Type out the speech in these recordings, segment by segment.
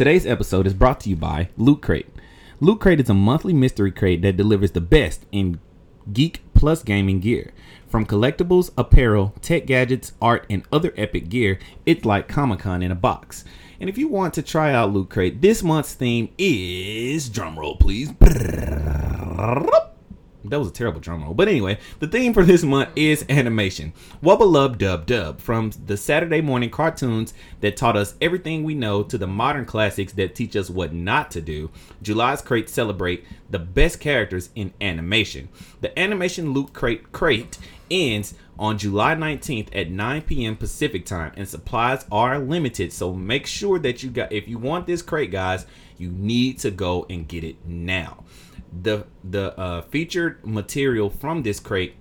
Today's episode is brought to you by Loot Crate. Loot Crate is a monthly mystery crate that delivers the best in geek plus gaming gear. From collectibles, apparel, tech gadgets, art, and other epic gear, it's like Comic Con in a box. And if you want to try out Loot Crate, this month's theme is drumroll, please. That was a terrible drum roll. But anyway, the theme for this month is animation. Wubba Lub Dub Dub. From the Saturday morning cartoons that taught us everything we know to the modern classics that teach us what not to do, July's Crate celebrate the best characters in animation. The animation Loot Crate Crate ends on July 19th at 9 p.m. Pacific time and supplies are limited. So make sure that you got if you want this crate guys, you need to go and get it now the the uh, featured material from this crate.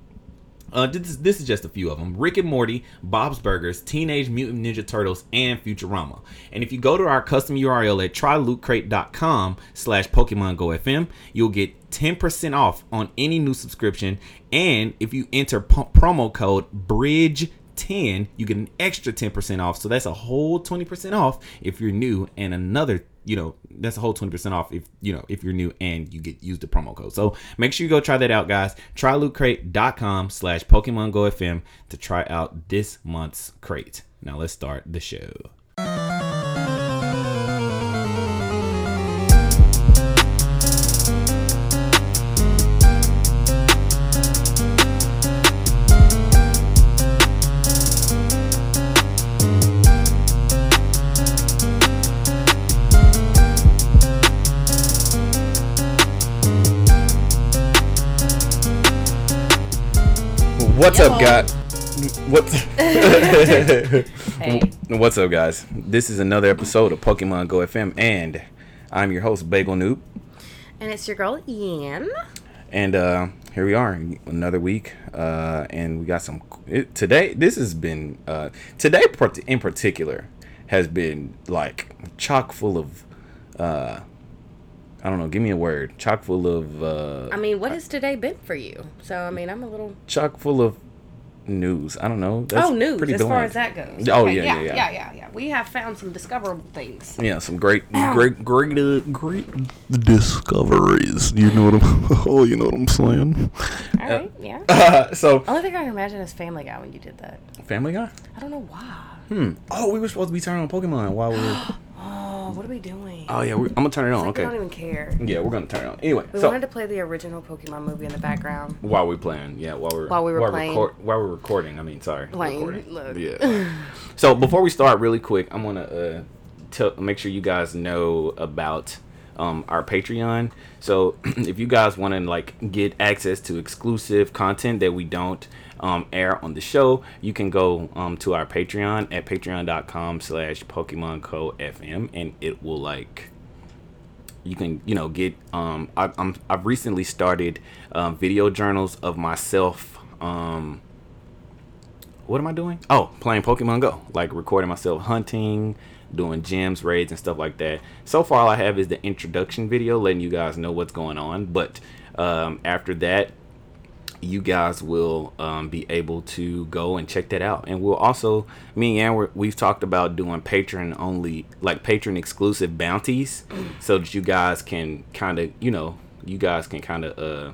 Uh, this, this is just a few of them: Rick and Morty, Bob's Burgers, Teenage Mutant Ninja Turtles, and Futurama. And if you go to our custom URL at trylootcrate.com slash Pokemon Go FM, you'll get 10% off on any new subscription. And if you enter p- promo code BRIDGE 10 you get an extra 10% off. So that's a whole 20% off if you're new and another you know that's a whole 20% off if you know if you're new and you get use the promo code. So make sure you go try that out guys. Try lootcrate.com slash pokemon go fm to try out this month's crate. Now let's start the show What's up, guys? What's Hey. What's up, guys? This is another episode of Pokemon Go FM, and I'm your host, Bagel Noob. And it's your girl Ian. And uh, here we are, another week, uh, and we got some it, today. This has been uh, today in particular has been like chock full of. Uh, I don't know. Give me a word. Chock full of. Uh, I mean, what has today been for you? So I mean, I'm a little chock full of news. I don't know. That's oh news pretty as far as that goes. Oh, Okay, yeah, yeah, yeah, yeah. yeah, yeah, yeah. We have found some discoverable things. Yeah, some great, great, great, uh, great discoveries. You know what I'm? Oh, you know what I'm saying? All right, yeah. Uh, so, Only thing I can imagine is Family Guy when you did that. Family Guy. I don't know why. Hmm. Oh, we were supposed to be turning on Pokemon while we were. Oh, what are we doing? Oh yeah, I'm gonna turn it on. Like, We don't Okay. even care. Yeah, we're gonna turn it on. Anyway, We so wanted to play the original Pokemon movie in the background. while we playing, yeah, while we're While we were while playing. record- while we're recording. I mean, sorry, Playing, look. Yeah. so before we start, really quick, I'm gonna uh, tell make sure you guys know about um, our Patreon. So if you guys want to like get access to exclusive content that we don't um, air on the show, you can go um, to our Patreon at patreon.com slash Pokemon Go FM and it will like you can you know get um I, I'm I've recently started um, video journals of myself um what am I doing? Oh, playing Pokemon Go, like recording myself hunting, doing gyms, raids, and stuff like that. So far, all I have is the introduction video, letting you guys know what's going on. But um, after that, you guys will um, be able to go and check that out. And we'll also, me and Ann, we're- we've talked about doing patron only, like patron exclusive bounties, so that you guys can kind of, you know, you guys can kind of, uh,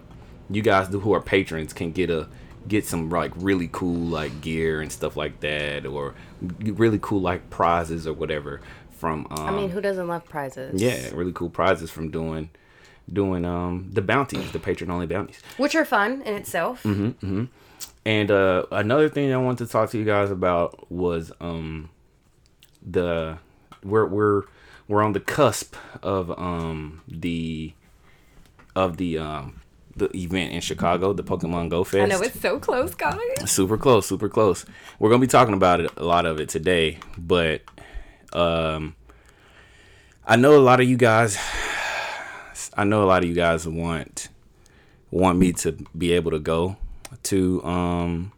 you guys who are patrons can get a get some like really cool like gear and stuff like that, or really cool like prizes or whatever from. Um, I mean, who doesn't love prizes? yeah, really cool prizes from doing doing um the bounties, the patron only bounties. Which are fun in itself. Mm-hmm. And uh, another thing I wanted to talk to you guys about was um the we're we're we're on the cusp of um the of the um the event in Chicago, the Pokemon Go Fest. I know it's so close, guys. super close, super close. We're gonna be talking about it a lot of it today, but um I know a lot of you guys I know a lot of you guys want want me to be able to go to um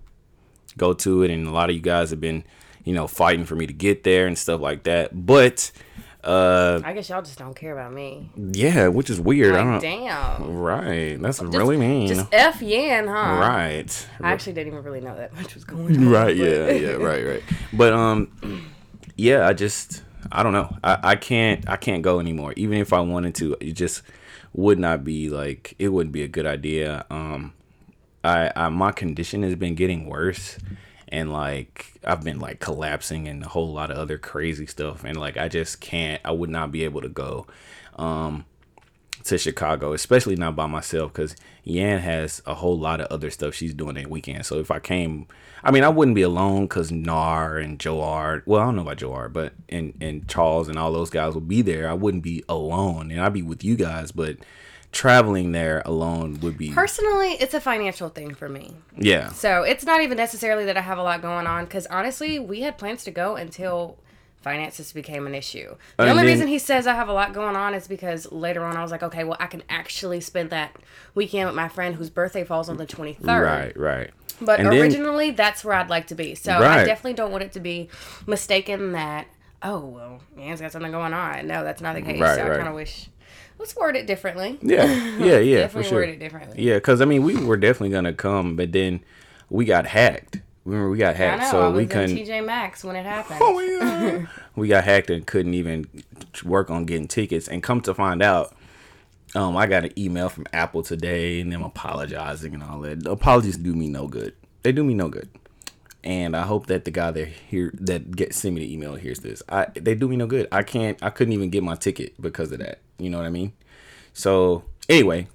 go to it and a lot of you guys have been, you know, fighting for me to get there and stuff like that. But uh I guess y'all just don't care about me. yeah, which is weird. I don't damn. Right. That's Just- really mean. Just F yen, huh? right. I actually didn't even really know that much was going on. right yeah yeah right right but um yeah i just I don't know. I, I can't I can't go anymore. Even if I wanted to, it just would not be like it wouldn't be a good idea. Um, I, I my condition has been getting worse, and like I've been like collapsing and a whole lot of other crazy stuff, and like I just can't. I would not be able to go. Um, to Chicago, especially not by myself, because Yan has a whole lot of other stuff she's doing that weekend. So if I came, I mean, I wouldn't be alone because Nar and Joar, well, I don't know about Joar, but and and Charles and all those guys will be there. I wouldn't be alone, and I'd be with you guys, but traveling there alone would be Personally, it's a financial thing for me. yeah, So it's not even necessarily that I have a lot going on because honestly, we had plans to go until finances became an issue. The And only then- reason he says I have a lot going on is because later on I was like, okay, well, I can actually spend that weekend with my friend whose birthday falls on the 23rd. right, right. But And then- originally, that's where I'd like to be. So I definitely don't want it to be mistaken that, oh, well, man's got something going on. No, that's not the case. Right, so I kind of wish, let's word it differently. Yeah, yeah, yeah, for Definitely sure. word it differently. Yeah, because I mean, we were definitely gonna come, but then we got hacked. Remember, we got hacked, know. So we couldn't. TJ Maxx when it happened. Oh, yeah. we got hacked and couldn't even work on getting tickets. And come to find out, um, I got an email from Apple today and them apologizing and all that. Apologies do me no good. They do me no good. And I hope that the guy that here that get send me the email hears this. I they do me no good. I can't. I couldn't even get my ticket because of that. You know what I mean? So anyway,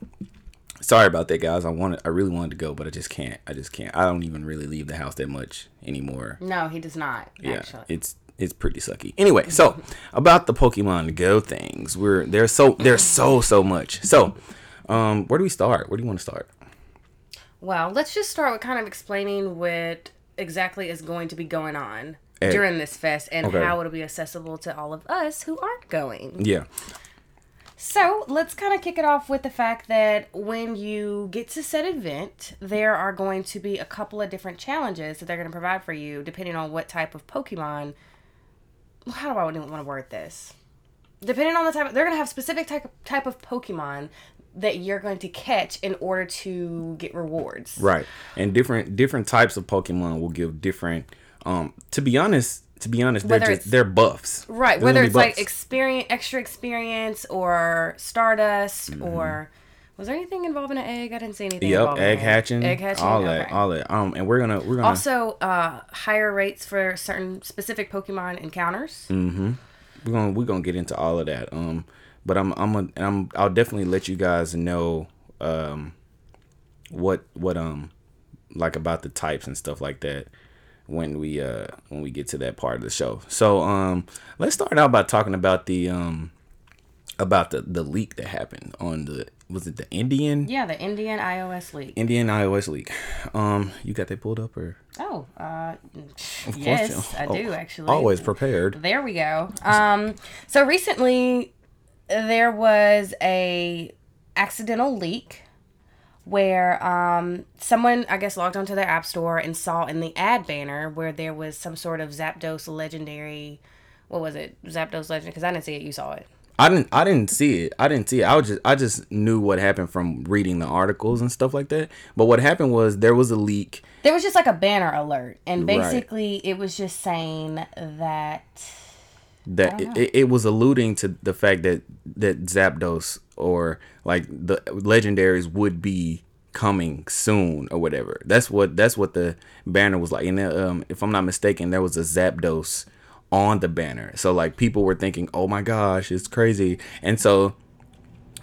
sorry about that, guys. I wanted. I really wanted to go, but I just can't. I just can't. I don't even really leave the house that much anymore No, he does not. yeah, Actually. it's it's pretty sucky. Anyway, so about the Pokemon Go things, we're there's so there's so so much. So, um, where do we start? Where do you want to start? Well, let's just start with kind of explaining what exactly is going to be going on Eh, during this fest and okay. how it'll be accessible to all of us who aren't going. Yeah, So, let's kind of kick it off with the fact that when you get to said event, there are going to be a couple of different challenges that they're going to provide for you depending on what type of Pokemon. How do I want to word this? Depending on the type, they're going to have specific type type of Pokemon that you're going to catch in order to get rewards. right. And different different types of Pokemon will give different. Um, to be honest, to be honest, they're Whether just they're buffs. Right, They're whether it's be like experience, extra experience, or Stardust, Mm-hmm. or was there anything involving an egg? I didn't see anything. Yep, egg hatching, egg hatching, all that, all that. Um, and we're gonna we're gonna Also, uh, higher rates for certain specific Pokemon encounters. Mm-hmm. We're gonna we're gonna get into all of that. Um, but I'm I'm a, I'm I'll definitely let you guys know um what what um like about the types and stuff like that when we uh when we get to that part of the show. So um let's start out by talking about the um about the the leak that happened on the was it the Indian Yeah, the Indian iOS League. Indian iOS leak. Um you got that pulled up or Oh, uh, Of course yes, I oh, do actually. always prepared. There we go. Um, so recently there was a accidental leak where um, someone, I guess, logged onto their app store and saw in the ad banner where there was some sort of Zapdos legendary. What was it? Zapdos legend? Because I didn't see it. You saw it. I didn't I didn't see it. I didn't see it. I just I just knew what happened from reading the articles and stuff like that. But what happened was there was a leak. There was just like a banner alert, and Right. basically it was just saying that. that it, it, it was alluding to the fact that that Zapdos or like the legendaries would be coming soon or whatever. That's what that's what the banner was like. And um, if I'm not mistaken, there was a Zapdos on the banner. So like people were thinking, "Oh my gosh, it's crazy." And so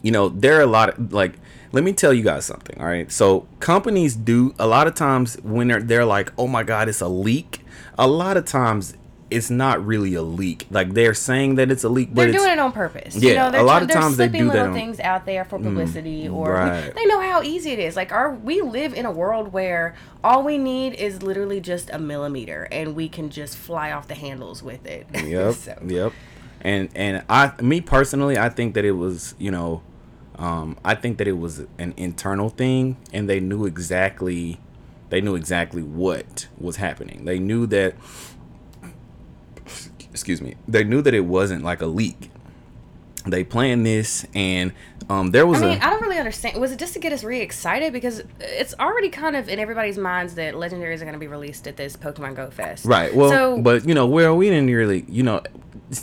you know, there are a lot of like let me tell you guys something, all right? So companies do a lot of times when they're they're like, "Oh my god, it's a leak." A lot of times it's not really a leak. Like they're saying that it's a leak, but They're doing it on purpose. Yeah, you know, they're a lot of they're times they slipping do that little on- things out there for publicity, or right. they know how easy it is. Like, our we live in a world where all we need is literally just a millimeter, and we can just fly off the handles with it. Yep. So, Yep. And and I me personally, I think that it was, you know, um, I think that it was an internal thing and they knew exactly they knew exactly what was happening. They knew that excuse me. They knew that it wasn't like a leak. they planned this, and um, there was I mean, a I don't really understand. Was it just to get us re excited? Because it's already kind of in everybody's minds that legendaries are going to be released at this Pokemon Go Fest. right. Well, so, but you know, where we didn't really, you know,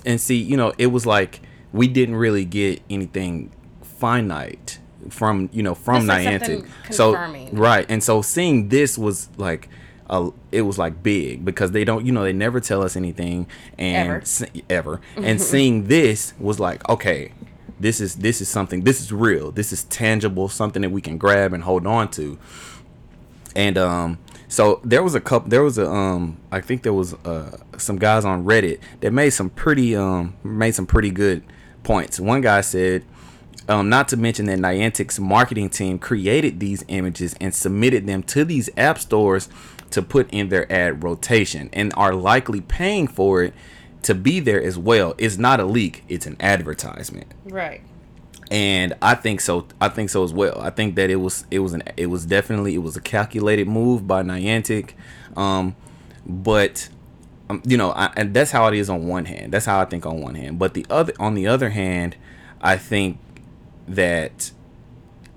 and see, you know, it was like we didn't really get anything finite from you know from Niantic. So right, and so seeing this was like. Uh, it was like big because they don't, you know, they never tell us anything, and Ever. se- ever. And seeing this was like, okay, this is this is something. This is real. This is tangible. Something that we can grab and hold on to. And um, so there was a couple. There was a um, I think there was uh some guys on Reddit that made some pretty um made some pretty good points. One guy said. Um, not to mention that Niantic's marketing team created these images and submitted them to these app stores to put in their ad rotation and are likely paying for it to be there as well. It's not a leak, it's an advertisement right. and I think so. I think so as well. I think that it was it was an it was definitely it was a calculated move by Niantic, um, but um, you know, I, and that's how it is on one hand. That's how I think on one hand. But the other on the other hand, I think that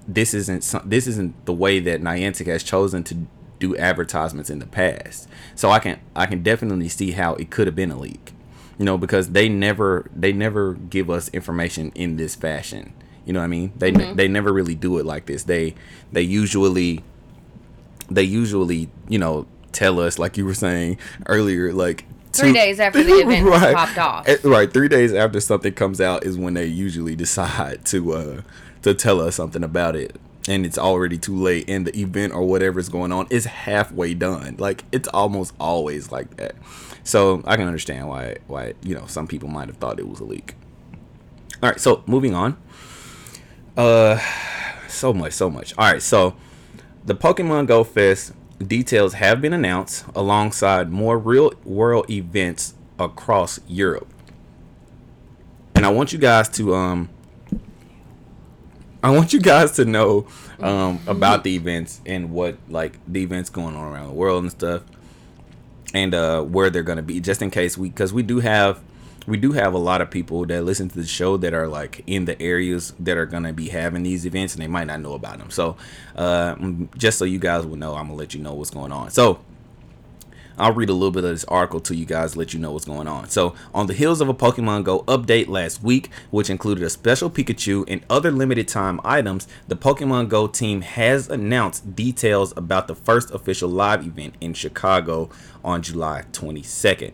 this isn't some- this isn't the way that Niantic has chosen to do advertisements in the past. So I can I can definitely see how it could have been a leak. You know, because they never they never give us information in this fashion. You know what I mean? They they never really do it like this. They they usually they usually, you know, tell us like you were saying earlier like Three two- days after the event was popped off. Eh, Right, three days after something comes out is when they usually decide to uh to tell us something about it, and it's already too late, and the event or whatever is going on is halfway done. Like it's almost always like that. So I can understand why why you know some people might have thought it was a leak. All right, so moving on. Uh, so much, so much. All right, so the Pokemon Go Fest details have been announced alongside more real world events across Europe. And I want you guys to um I want you guys to know um about the events and what like the events going on around the world and stuff and uh where they're going to be just in case we cuz we do have we do have a lot of people that listen to the show that are like in the areas that are going to be having these events and they might not know about them. So, uh mm, just so you guys will know, I'm going to let you know what's going on. So, I'll read a little bit of this article to you guys, let you know what's going on. So, on the heels of a Pokemon Go update last week, which included a special Pikachu and other limited time items, the Pokemon Go team has announced details about the first official live event in Chicago on July 22nd.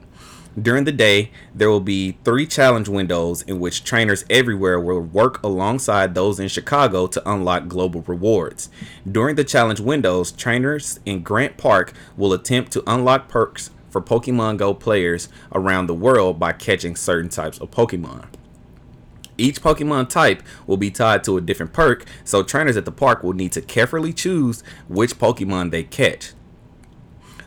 During the day, there will be three challenge windows in which trainers everywhere will work alongside those in Chicago to unlock global rewards. During the challenge windows, trainers in Grant Park will attempt to unlock perks for Pokemon Go players around the world by catching certain types of Pokemon. Each Pokemon type will be tied to a different perk, so trainers at the park will need to carefully choose which Pokemon they catch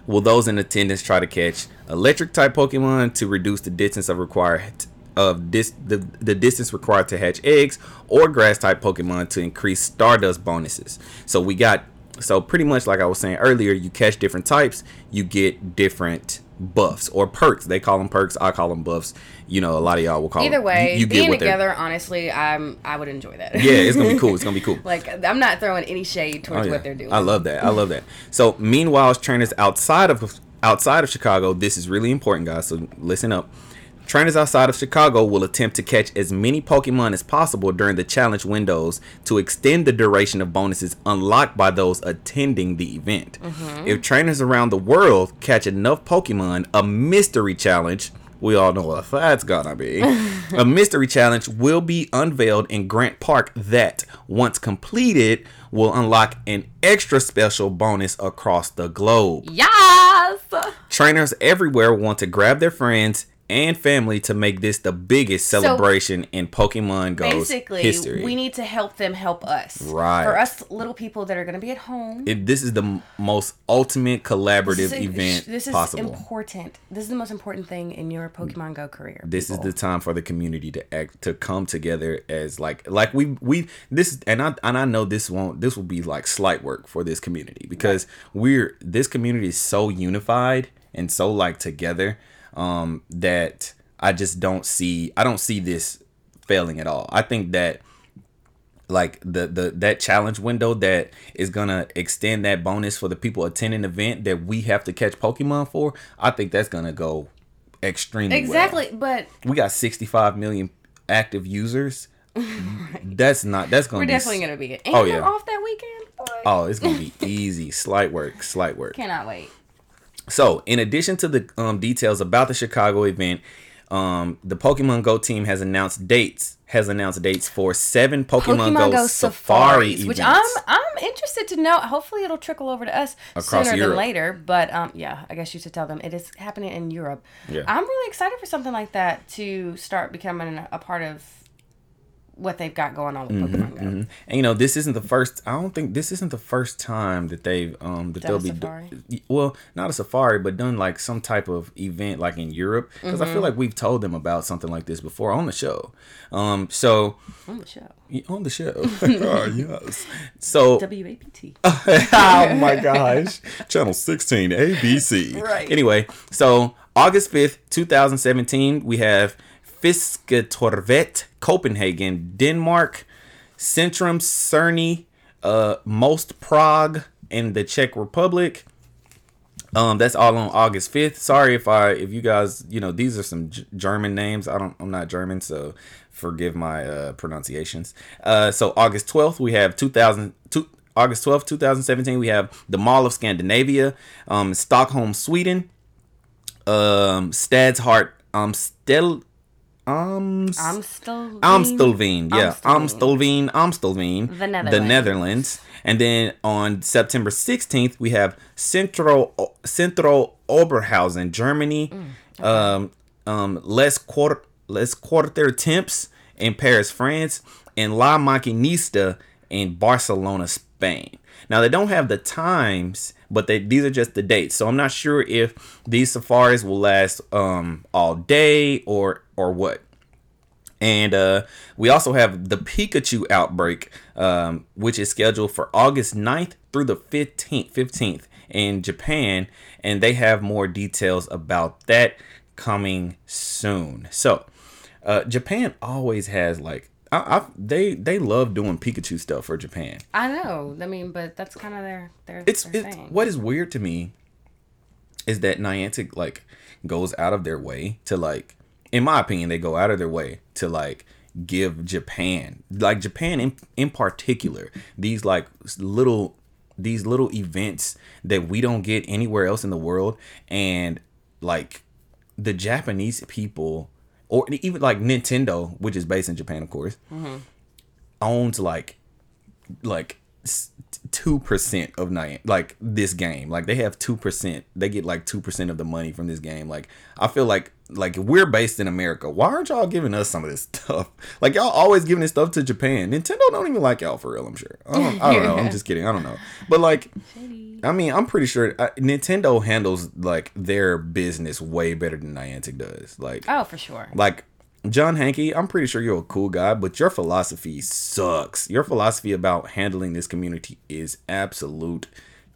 will those in attendance try to catch electric type Pokemon to reduce the distance of required of this the, the distance required to hatch eggs or grass type Pokemon to increase Stardust bonuses. So we got so pretty much like I was saying earlier, you catch different types, you get different buffs or perks. They call them perks, I call them buffs. You know, a lot of y'all will call Either way, you, you being together, honestly, I'm I would enjoy that. Yeah, it's gonna be cool. It's gonna be cool. like I'm not throwing any shade towards Oh, yeah. what they're doing. I love that. I love that. So, meanwhile, trainers outside of outside of Chicago, this is really important, guys. So listen up. Trainers outside of Chicago will attempt to catch as many Pokemon as possible during the challenge windows to extend the duration of bonuses unlocked by those attending the event. Mm-hmm. If trainers around the world catch enough Pokemon, a mystery challenge we all know what that's gonna be. a mystery challenge will be unveiled in Grant Park that, once completed, will unlock an extra special bonus across the globe. Yes. Trainers everywhere want to grab their friends and family to make this the biggest celebration in Pokemon Go's Basically, history. we need to help them help us. Right. For us little people that are going to be at home. If this is the m- most ultimate collaborative this is, event this is possible. important. This is the most important thing in your Pokemon Go career. this is the time for the community to act to come together as like like we we this and I and I know this won't this will be like slight work for this community because we're this community is so unified and so like together um that I just don't see I don't see this failing at all. I think that like the the that challenge window that is gonna extend that bonus for the people attending the event that we have to catch Pokemon for. I think that's gonna go extremely well. Exactly, but We got 65 million active users. That's not. That's gonna we're be. definitely s- gonna be good. And Oh, yeah. off that weekend. Boy. Oh, it's gonna be easy. Slight work. Slight work. Cannot wait. So, in addition to the um, details about the Chicago event, um, the Pokemon Go team has announced dates. Has announced dates for seven Pokemon, Pokemon Go, Go Safari Safaris, which. I'm I'm interested to know. Hopefully, it'll trickle over to us Across sooner Europe. than later. But um, yeah, I guess you should tell them it is happening in Europe. Yeah. I'm really excited for something like that to start becoming a part of what they've got going on with Pokemon Go. And you know, this isn't the first. I don't think this isn't the first time that they've um that Done they'll be well, not a safari, but done like some type of event like in Europe. Because I Mm-hmm. feel like we've told them about something like this before on the show. Um, so On the show, on the show, oh, yes. So WAPT. oh my gosh. Channel 16 ABC. Right. Anyway, so August 5th, 2017, we have Fisketorvet, Copenhagen, Denmark, Centrum Cerny, uh, Most Prague in the Czech Republic. Um, that's all on August 5th. Sorry if I if you guys, you know, these are some G- German names. I don't I'm not German, so forgive my uh pronunciations. Uh so August 12th we have 2000 two, August 12th, 2017 we have the Mall of Scandinavia, um Stockholm, Sweden, um Stadshart, um Stel um I'm. Amstelveen, yeah, Amstelveen. Amstelveen, Amstelveen, The the Netherlands. Netherlands. And then on September 16th, we have Centro Centro Oberhausen, Germany. Mm, Um, um, Les Quarter Les Quarter Temps in Paris, France, and La Maquinista in Barcelona, Spain. Now they don't have the times, but they these are just the dates. So I'm not sure if these safaris will last um all day or or what. And uh, we also have the Pikachu outbreak, um, which is scheduled for August 9th through the 15th, 15th in Japan. And they have more details about that coming soon. So, uh, Japan always has like, I, I, they they love doing Pikachu stuff for Japan. I know. I mean, but that's kind of their their. It's, their it's thing. what is weird to me is that Niantic like goes out of their way to like in my opinion they go out of their way to like give Japan like Japan in in particular these like little these little events that we don't get anywhere else in the world. And like the Japanese people or even like Nintendo which is based in Japan of course mm-hmm. owns like like two percent of night like this game. Like they have two percent. They get like two percent of the money from this game. Like i feel like like we're based in america why aren't y'all giving us some of this stuff? Like y'all always giving this stuff to japan. Nintendo don't even like y'all for real i'm sure. I don't, I don't know. I'm just kidding. I don't know. But like i mean i'm pretty sure uh, nintendo handles like their business way better than niantic does. Like Oh, for sure. like John Hanke, I'm pretty sure you're a cool guy, but your philosophy sucks. Your philosophy about handling this community is absolute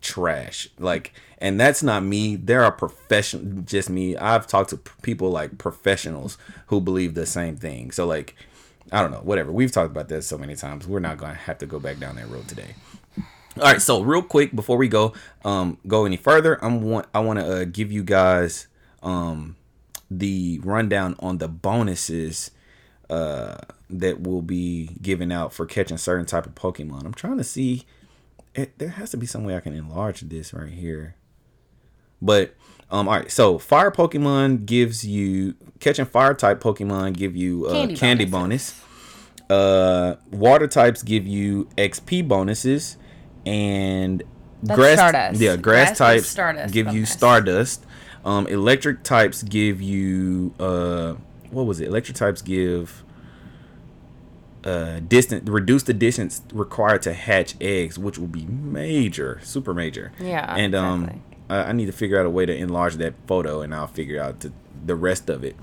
trash. Like, and that's not me. There are profession, just me. I've talked to people like professionals who believe the same thing. So like, I don't know, whatever. We've talked about this so many times. We're not gonna have to go back down that road today. All right, so real quick before we go um go any further, I'm want I want to uh, give you guys um the rundown on the bonuses uh that will be given out for catching certain type of Pokemon. I'm trying to see it, there has to be some way I can enlarge this right here. But um all right, so fire Pokemon gives you catching fire type Pokemon give you uh, candy, Candy bonus. Uh water types give you XP bonuses and That's grass Stardust. yeah grass, Grass types give you stardust um electric types give you uh what was it? Electric types give uh distance reduce the distance required to hatch eggs which will be major super major. Yeah, and um exactly. I, I need to figure out a way to enlarge that photo and i'll figure out the, the rest of it.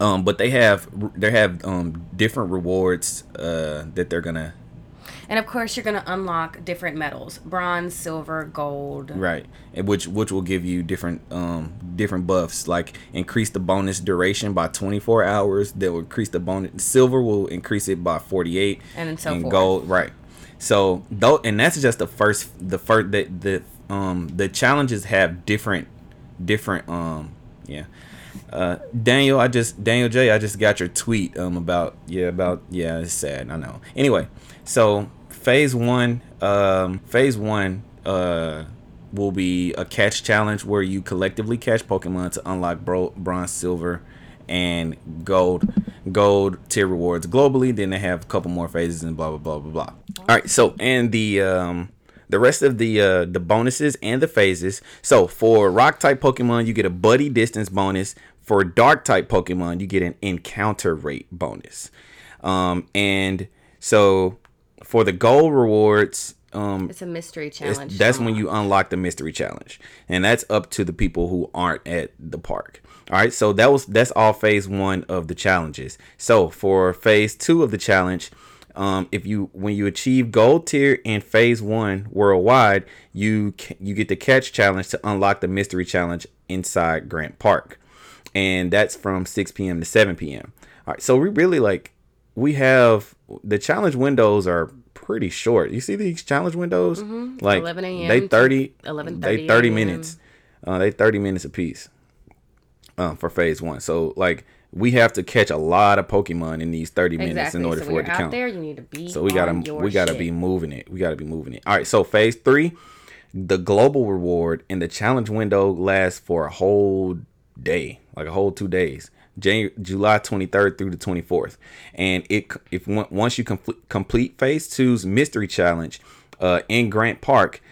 Um but they have they have um different rewards uh that they're gonna And of course, you're going to unlock different medals: bronze, silver, gold. Right, and which which will give you different um different buffs, like increase the bonus duration by 24 hours. That will increase the bonus. Silver will increase it by 48, And then so forth. gold, right. So though, and that's just the first the first the the um the challenges have different different um yeah. Uh, Daniel, I just Daniel J, I just got your tweet um about yeah about yeah it's sad I know. Anyway, so phase one um phase one uh will be a catch challenge where you collectively catch Pokemon to unlock bro- bronze, silver, and gold gold tier rewards globally. Then they have a couple more phases and blah blah blah blah blah. All right, so and the um the rest of the uh the bonuses and the phases. So for rock type Pokemon, you get a buddy distance bonus. For dark type Pokemon, you get an encounter rate bonus. Um and so for the gold rewards, um It's a mystery challenge. that's when you unlock the mystery challenge, and that's up to the people who aren't at the park. All right, so that was that's all phase one of the challenges. So for phase two of the challenge, um, if you when you achieve gold tier in phase one worldwide, you you get the catch challenge to unlock the mystery challenge inside Grant Park, and that's from 6 p.m. to 7 p.m. All right, so we really like we have the challenge windows are pretty short. You see these challenge windows? Like 11 a.m. they to 30 11:30 they 30 a.m.. minutes. Uh, they 30 minutes apiece. Um, for phase 1. So like we have to catch a lot of Pokemon in these 30 minutes exactly. in order so for it to count. there, you need to be. So we gotta we gotta shit. be moving it. We gotta be moving it. All right. So phase three, the global reward and the challenge window lasts for a whole day, like a whole two days, Jan- July twenty third through the twenty fourth. And it if once you complete complete phase two's mystery challenge, uh, in Grant Park.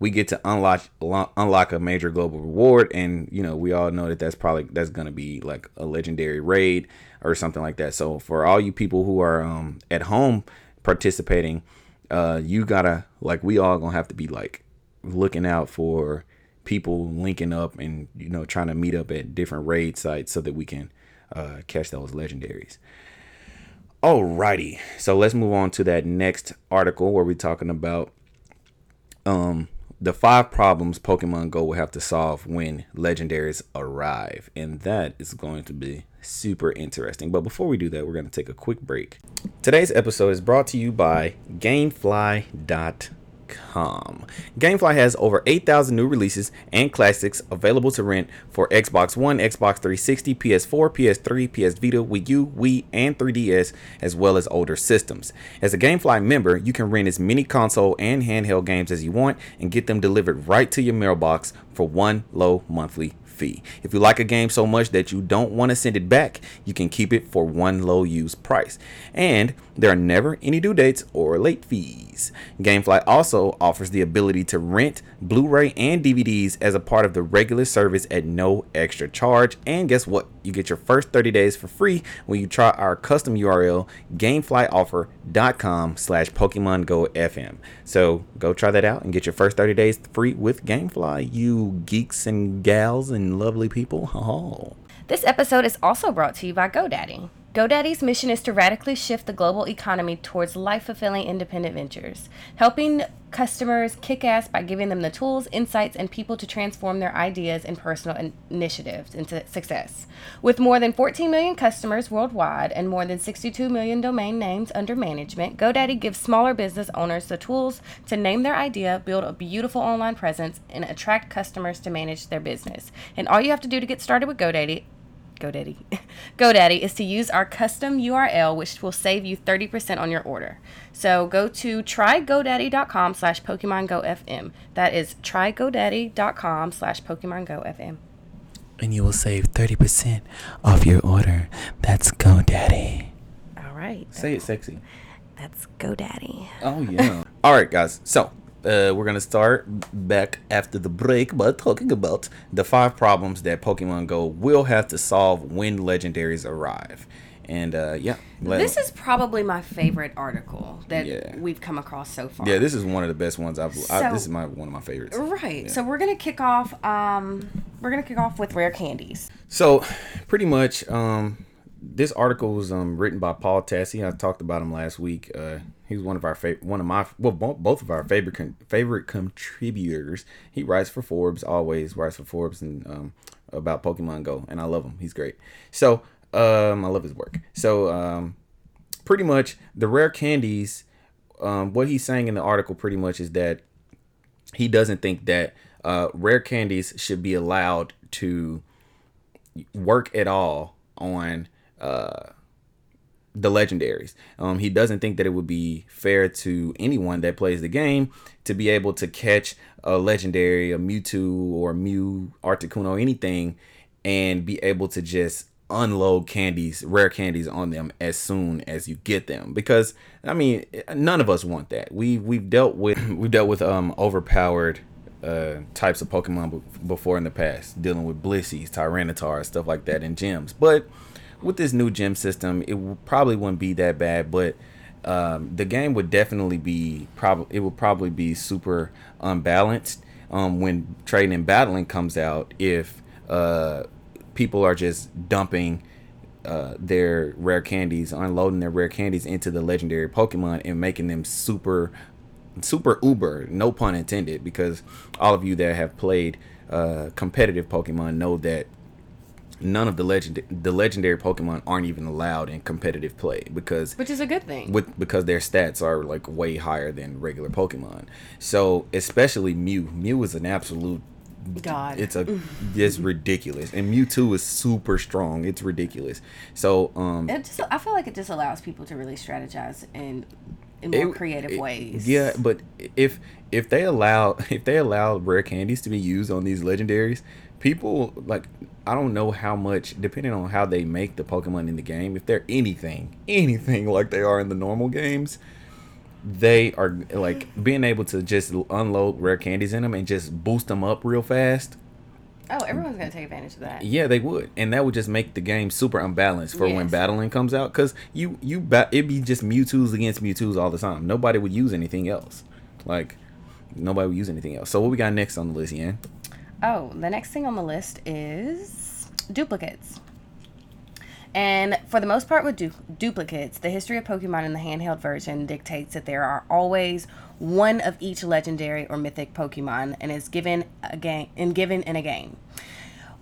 We get to unlock unlock a major global reward, and you know we all know that that's probably that's gonna be like a legendary raid or something like that. So for all you people who are um, at home participating, uh, you gotta like we all gonna have to be like looking out for people linking up and you know trying to meet up at different raid sites so that we can uh, catch those legendaries. Alrighty, so let's move on to that next article where we're talking about um the five problems Pokemon Go will have to solve when legendaries arrive. And that is going to be super interesting. But before we do that, we're going to take a quick break. Today's episode is brought to you by Gamefly.com. Gamefly has over 8,000 new releases and classics available to rent for Xbox One, Xbox 360, PS4, PS3, PS Vita, Wii U, Wii, and 3DS, as well as older systems. As a Gamefly member, you can rent as many console and handheld games as you want and get them delivered right to your mailbox for one low monthly fee. If you like a game so much that you don't want to send it back, you can keep it for one low use price. And there are never any due dates or late fees. Gamefly also offers the ability to rent Blu-ray and DVDs as a part of the regular service at no extra charge. And guess what? You get your first 30 days for free when you try our custom URL gameflyoffer.com slash Pokemon Go FM. So go try that out and get your first 30 days free with Gamefly, you geeks and gals and lovely people. Oh. This episode is also brought to you by GoDaddy. GoDaddy's mission is to radically shift the global economy towards life fulfilling independent ventures, helping customers kick ass by giving them the tools, insights, and people to transform their ideas and personal in- initiatives into success. With more than 14 million customers worldwide and more than 62 million domain names under management, GoDaddy gives smaller business owners the tools to name their idea, build a beautiful online presence, and attract customers to manage their business. And all you have to do to get started with GoDaddy GoDaddy. GoDaddy is to use our custom URL, which will save you 30% on your order. So go to trygodaddy.com slash Pokemon Go FM. That is trygodaddy.com slash Pokemon Go FM. And you will save 30% off your order. That's GoDaddy. All right. Say it sexy. That's GoDaddy. Oh, yeah. All right, guys. So, uh, we're going to start back after the break by talking about the five problems that Pokemon Go will have to solve when legendaries arrive. And, uh, yeah. This is probably my favorite article that Yeah. we've come across so far. Yeah, this is one of the best ones I've. I, this is my one of my favorites. Right. Yeah. So we're gonna kick off. Um, we're gonna kick off with rare candies. So, pretty much, um, this article was um written by Paul Tassi. I talked about him last week. Uh, he's one of our favorite, one of my well, bo- both of our favorite con- favorite contributors. He writes for Forbes, always writes for Forbes and um about Pokemon Go, and I love him. He's great. So um, I love his work. So um, pretty much the rare candies. Um, what he's saying in the article pretty much is that he doesn't think that uh, rare candies should be allowed to work at all on uh, the legendaries. Um, he doesn't think that it would be fair to anyone that plays the game to be able to catch a legendary, a Mewtwo or Mew, Articuno, anything, and be able to just unload candies, rare candies on them as soon as you get them. Because I mean, none of us want that. We we've dealt with we've dealt with um overpowered uh types of Pokemon before in the past, dealing with Blisseys, Tyranitar, stuff like that in gyms. But with this new gym system, it probably wouldn't be that bad, but um, the game would definitely be probably it would probably be super unbalanced um, when trading and battling comes out if uh, people are just dumping uh, their rare candies, unloading their rare candies into the legendary Pokemon and making them super, super uber. No pun intended, because all of you that have played uh, competitive Pokemon know that none of the legend the legendary Pokemon aren't even allowed in competitive play because Which is a good thing. with because their stats are like way higher than regular Pokemon. So especially Mew. Mew is an absolute God. it's a it's ridiculous. And Mewtwo is super strong. It's ridiculous. So um It just, I feel like it just allows people to really strategize in in more it- creative it- ways. Yeah, but if if they allow if they allow rare candies to be used on these legendaries, people like I don't know how much depending on how they make the Pokemon in the game, if they're anything, anything like they are in the normal games, they are like being able to just unload rare candies in them and just boost them up real fast. Oh, everyone's gonna take advantage of that. Yeah, they would, and that would just make the game super unbalanced for when battling comes out. Cause you you ba- it'd be just Mewtwo's against Mewtwo's all the time. Nobody would use anything else. Like nobody would use anything else. So what we got next on the list, Ian? Oh, the next thing on the list is duplicates. And for the most part, with du- duplicates, the history of Pokemon in the handheld version dictates that there are always one of each legendary or mythic Pokemon, and is given a game and given in a game.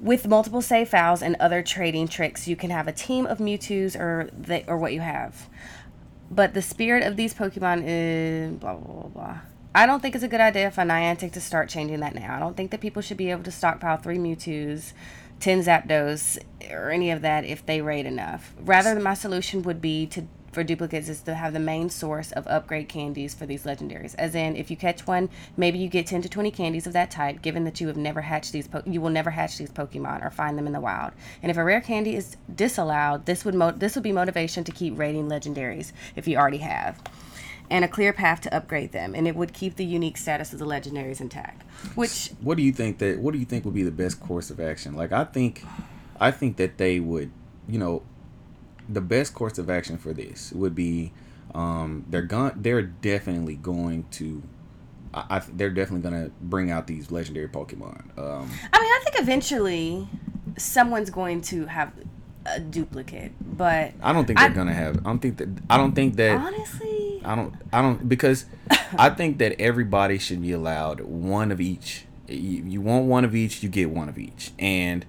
With multiple save files and other trading tricks, you can have a team of Mewtwo's or they, or what you have. But the spirit of these Pokemon is blah blah blah blah. I don't think it's a good idea for Niantic to start changing that now. I don't think that people should be able to stockpile three Mewtwo's, ten Zapdos, or any of that if they raid enough. Rather, my solution would be to for duplicates is to have the main source of upgrade candies for these legendaries. As in, if you catch one, maybe you get ten to twenty candies of that type. Given that you have never hatched these, po- you will never hatch these Pokemon or find them in the wild. And if a rare candy is disallowed, this would mo- this would be motivation to keep raiding legendaries if you already have and a clear path to upgrade them, and it would keep the unique status of the legendaries intact. Which What do you think that what do you think would be the best course of action? Like I think I think that they would, you know, the best course of action for this would be um they're going they're definitely going to I, I they're definitely going to bring out these legendary Pokemon. Um I mean, I think eventually someone's going to have a duplicate, but I don't think they're I- gonna have. I don't think that. I don't think that. honestly, I don't. I don't because I think that everybody should be allowed one of each. You, you want one of each, you get one of each, and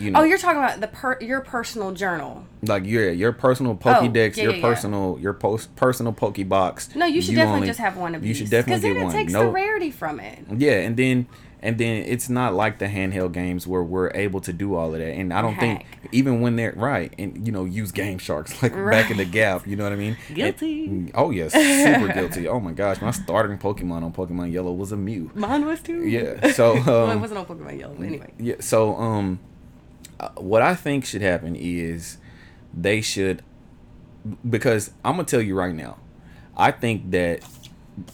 you know, oh, you're talking about the per your personal journal. like your your personal oh, Pokédex, Oh, yeah, your yeah, yeah. personal your post personal Pokebox. No, you should definitely only- just have one of each. You these. should definitely because then it takes no, the rarity from it. yeah, and then and then it's not like the handheld games where we're able to do all of that. And I don't think even when they're right and you know use Game Sharks like back in the Gap, you know what I mean? Guilty. And- oh yes, super guilty. Oh my gosh, my starting Pokemon on Pokemon Yellow was a Mew. Mine was too. Yeah, so well, it um, wasn't on Pokemon Yellow, anyway. yeah, so um, uh, what I think should happen is they should because I'm gonna tell you right now, I think that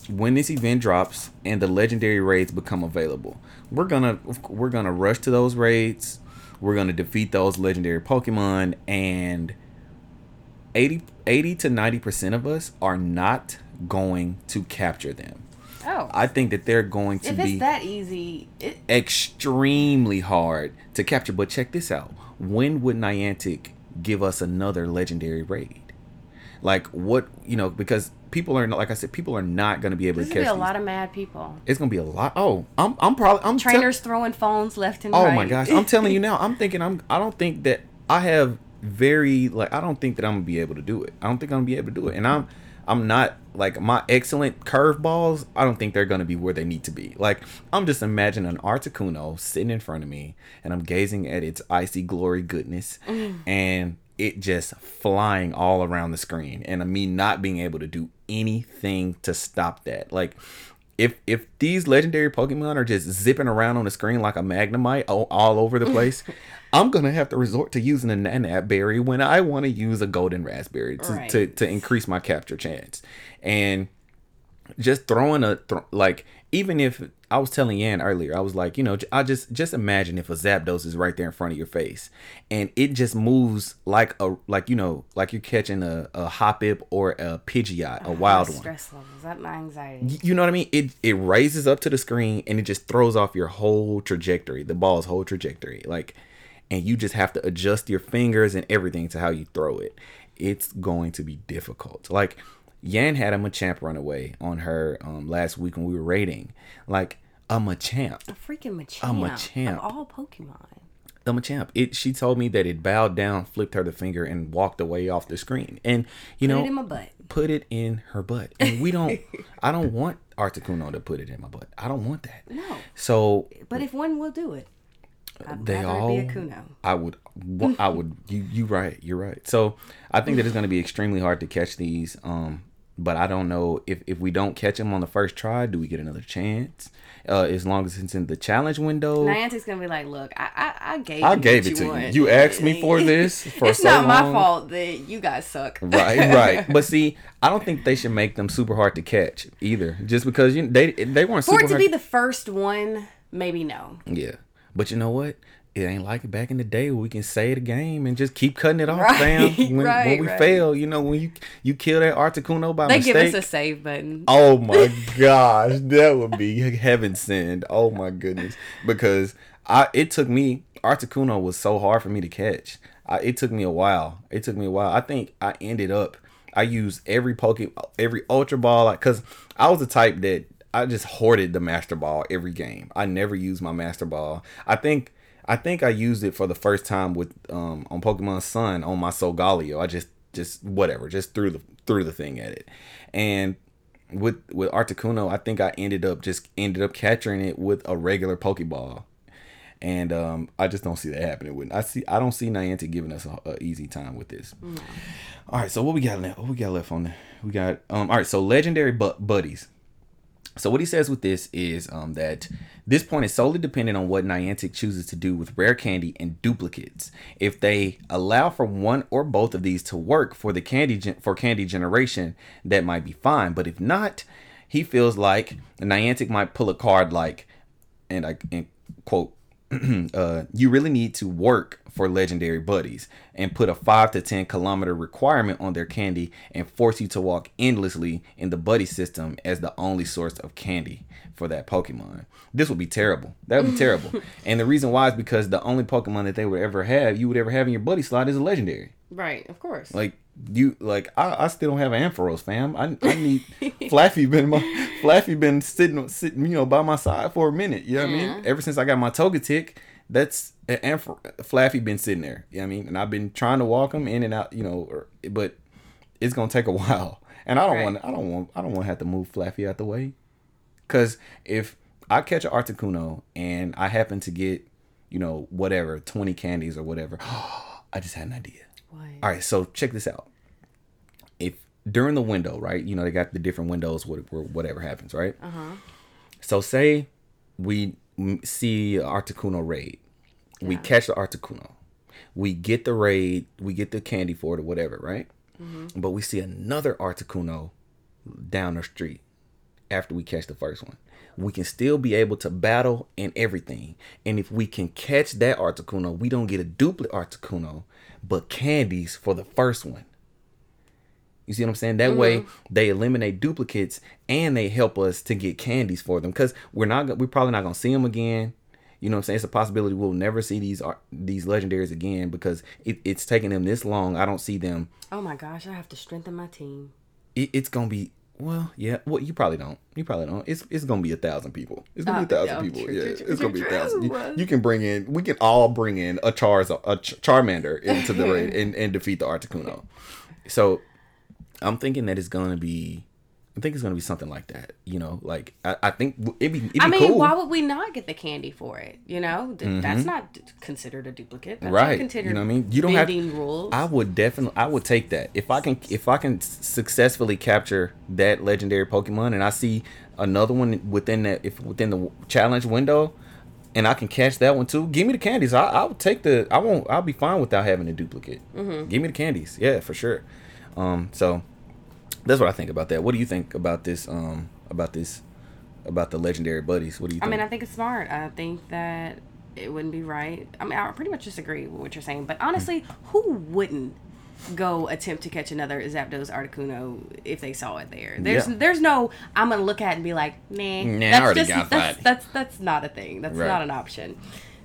when this event drops and the legendary raids become available, we're gonna we're gonna rush to those raids. We're gonna defeat those legendary Pokemon, and 80, 80 to ninety percent of us are not going to capture them. Oh, I think that they're going to if be that easy, it, extremely hard to capture. But check this out: when would Niantic give us another legendary raid? Like what you know because people are like I said people are not going to be able There's to gonna catch be a lot of mad people. it's going to be a lot. Oh, I'm I'm probably I'm Trainers throwing phones left and Oh right. Oh my gosh, I'm telling you now. I'm thinking I'm. I don't think that I have very like. I don't think that I'm gonna be able to do it. I don't think I'm gonna be able to do it. And I'm. I'm not like my excellent curveballs. I don't think they're gonna be where they need to be. Like I'm just imagining an Articuno sitting in front of me, and I'm gazing at its icy glory goodness, mm. and it just flying all around the screen, and me not being able to do anything to stop that. Like if if these legendary Pokemon are just zipping around on the screen like a Magnemite all, all over the place, I'm gonna have to resort to using a Nanab Berry when I want to use a Golden Razz Berry to, Right. to to increase my capture chance. And just throwing a th- like even if I was telling Yan earlier, I was like, you know, I just just imagine if a Zapdos is right there in front of your face, and it just moves like a like you know like you're catching a a Hoppip or a Pidgeot, a oh, wild My one. Stress levels. That my anxiety. You know what I mean? It it raises up to the screen and it just throws off your whole trajectory, the ball's whole trajectory. Like and you just have to adjust your fingers and everything to how you throw it. It's going to be difficult. Like Yan had a Machamp run away on her um, last week when we were rating. Like a Machamp. A freaking Machamp. A Machamp. Of all Pokemon. The Machamp. It she told me that it bowed down, flipped her the finger, and walked away off the screen. And you Put know it in my butt. put it in her butt. And we don't I don't want Articuno to put it in my butt. I don't want that. No. So But if one will do it, I'd they all be a Kuno. I would I would you you right, you're right. So I think that it's gonna be extremely hard to catch these. Um but I don't know if, if we don't catch them on the first try, do we get another chance? Uh, as long as it's in the challenge window. Niantic's gonna be like, look, I I, I gave I you gave it to you. want. You asked me for this for it's so not my long. fault that you guys suck. right, right. But see, I don't think they should make them super hard to catch either. Just because you they they weren't For super it to hard. be the first one, maybe no. yeah, but you know what? It ain't like back in the day where we can say the game and just keep cutting it off, Right, fam. When, when we right. fail, you know, when you you kill that Articuno by They mistake. They give us a save button. Oh my gosh, that would be heaven send. Oh my goodness, because I it took me Articuno was so hard for me to catch. I, it took me a while. It took me a while. I think I ended up I used every poke every Ultra Ball like because I was the type that I just hoarded the Master Ball every game. I never used my Master Ball. I think. I think I used it for the first time with um on Pokemon Sun on my Solgaleo. I just just whatever, just threw the threw the thing at it. And with with Articuno, I think I ended up just ended up capturing it with a regular Pokeball. And um, I just don't see that happening. With I see, I don't see Niantic giving us a, a easy time with this. All right, so what we got left? What we got left on there? We got um. All right, so legendary bu- buddies. So what he says with this is um, that this point is solely dependent on what Niantic chooses to do with rare candy and duplicates. If they allow for one or both of these to work for the candy gen- for candy generation, that might be fine. But if not, he feels like Niantic might pull a card like, and I and quote, uh, you really need to work for legendary buddies and put a 5 to 10 kilometer requirement on their candy and force you to walk endlessly in the buddy system as the only source of candy for that Pokemon. This would be terrible. That would be terrible. And the reason why is because the only Pokemon that they would ever have, you would ever have in your buddy slot is a legendary. Right, of course. Like you like I, I still don't have Ampharos, fam. I, I need Flaaffy been my Flaaffy been sitting sitting, you know, by my side for a minute. You know what I mean? Ever since I got my Togetic, that's Amph Flaaffy been sitting there. You know what I mean? And I've been trying to walk him in and out, you know, or, but it's gonna take a while. And I don't Right. want I don't want I don't want to have to move Flaaffy out the way. Cause if I catch an Articuno and I happen to get, you know, whatever, 20 candies or whatever, I just had an idea. What? All right, so check this out. If during the window, right? You know, they got the different windows where, whatever happens, right? Uh-huh. So say we see Articuno raid. We catch the Articuno. We get the raid, we get the candy for it or whatever, right? Mm-hmm. But we see another Articuno down the street after we catch the first one. We can still be able to battle and everything. And if we can catch that Articuno, we don't get a duplicate Articuno, but candies for the first one. You see what I'm saying? That way mm-hmm. they eliminate duplicates and they help us to get candies for them because we're not we're probably not gonna see them again. You know what I'm saying? It's a possibility we'll never see these ar- these legendaries again because it, it's taking them this long. I don't see them. Oh my gosh, I have to strengthen my team. It, it's gonna be well, yeah. Well, you probably don't. You probably don't. It's it's gonna be a thousand people. It's gonna be a Oh, thousand people. true, yeah, true, true, it's gonna be a thousand. You, you can bring in. We can all bring in a Charz a Charmander into the raid and, and defeat the Articuno. So, I'm thinking that it's gonna be. I think it's gonna be something like that. You know, like I, I think it'd be it'd be I mean, cool. Mm-hmm. why would we not get the candy for it? You know, Th- that's not d- considered a duplicate. That's right considered you know what i mean you don't have rules. i would definitely i would take that if i can if i can successfully capture that legendary pokemon and i see another one within that if within the challenge window and i can catch that one too give me the candies i i'll take the i won't i'll be fine without having a duplicate Mm-hmm. give me the candies yeah for sure um so that's what i think about that what do you think about this um about this about the legendary buddies what do you I think mean, I think it's smart. I think that it wouldn't be right. I mean, I pretty much disagree with what you're saying, but honestly, who wouldn't go attempt to catch another Zapdos Articuno if they saw it there? There's Yeah. there's no I'm gonna look at it and be like, nah, Nah, I that's already just got that's, that. that's that's not a thing. That's Right. not an option.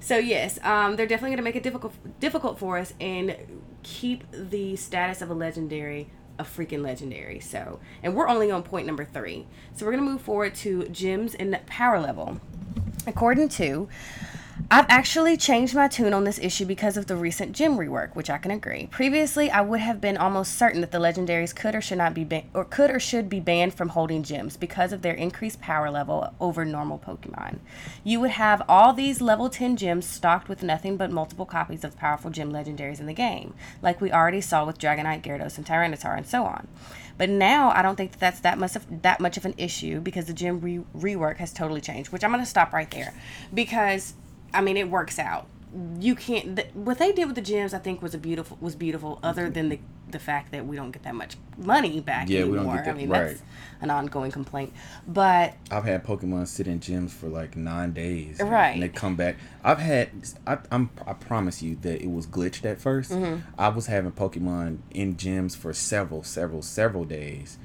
So yes, um, they're definitely gonna make it difficult difficult for us and keep the status of a legendary a freaking legendary. So, and we're only on point number three. So we're gonna move forward to gyms and power level. According to, I've actually changed my tune on this issue because of the recent gym rework, which I can agree. Previously, I would have been almost certain that the legendaries could or should not be ban- or could or should be banned from holding gyms because of their increased power level over normal Pokemon. You would have all these level 10 gyms stocked with nothing but multiple copies of powerful gym legendaries in the game, like we already saw with Dragonite, Gyarados, and Tyranitar, and so on. But now I don't think that that's that much of that much of an issue because the gym re- rework has totally changed. Which I'm going to stop right there because I mean it works out. You can't. What they did with the gyms, I think, was a beautiful was beautiful. Other than the the fact that we don't get that much money back Yeah, we don't get that- I mean right. that's an ongoing complaint. But I've had Pokemon sit in gyms for like nine days, Right. And they come back. I've had, I, I'm, I promise you that it was glitched at 1st Mm-hmm. I was having Pokemon in gyms for several, several, several days,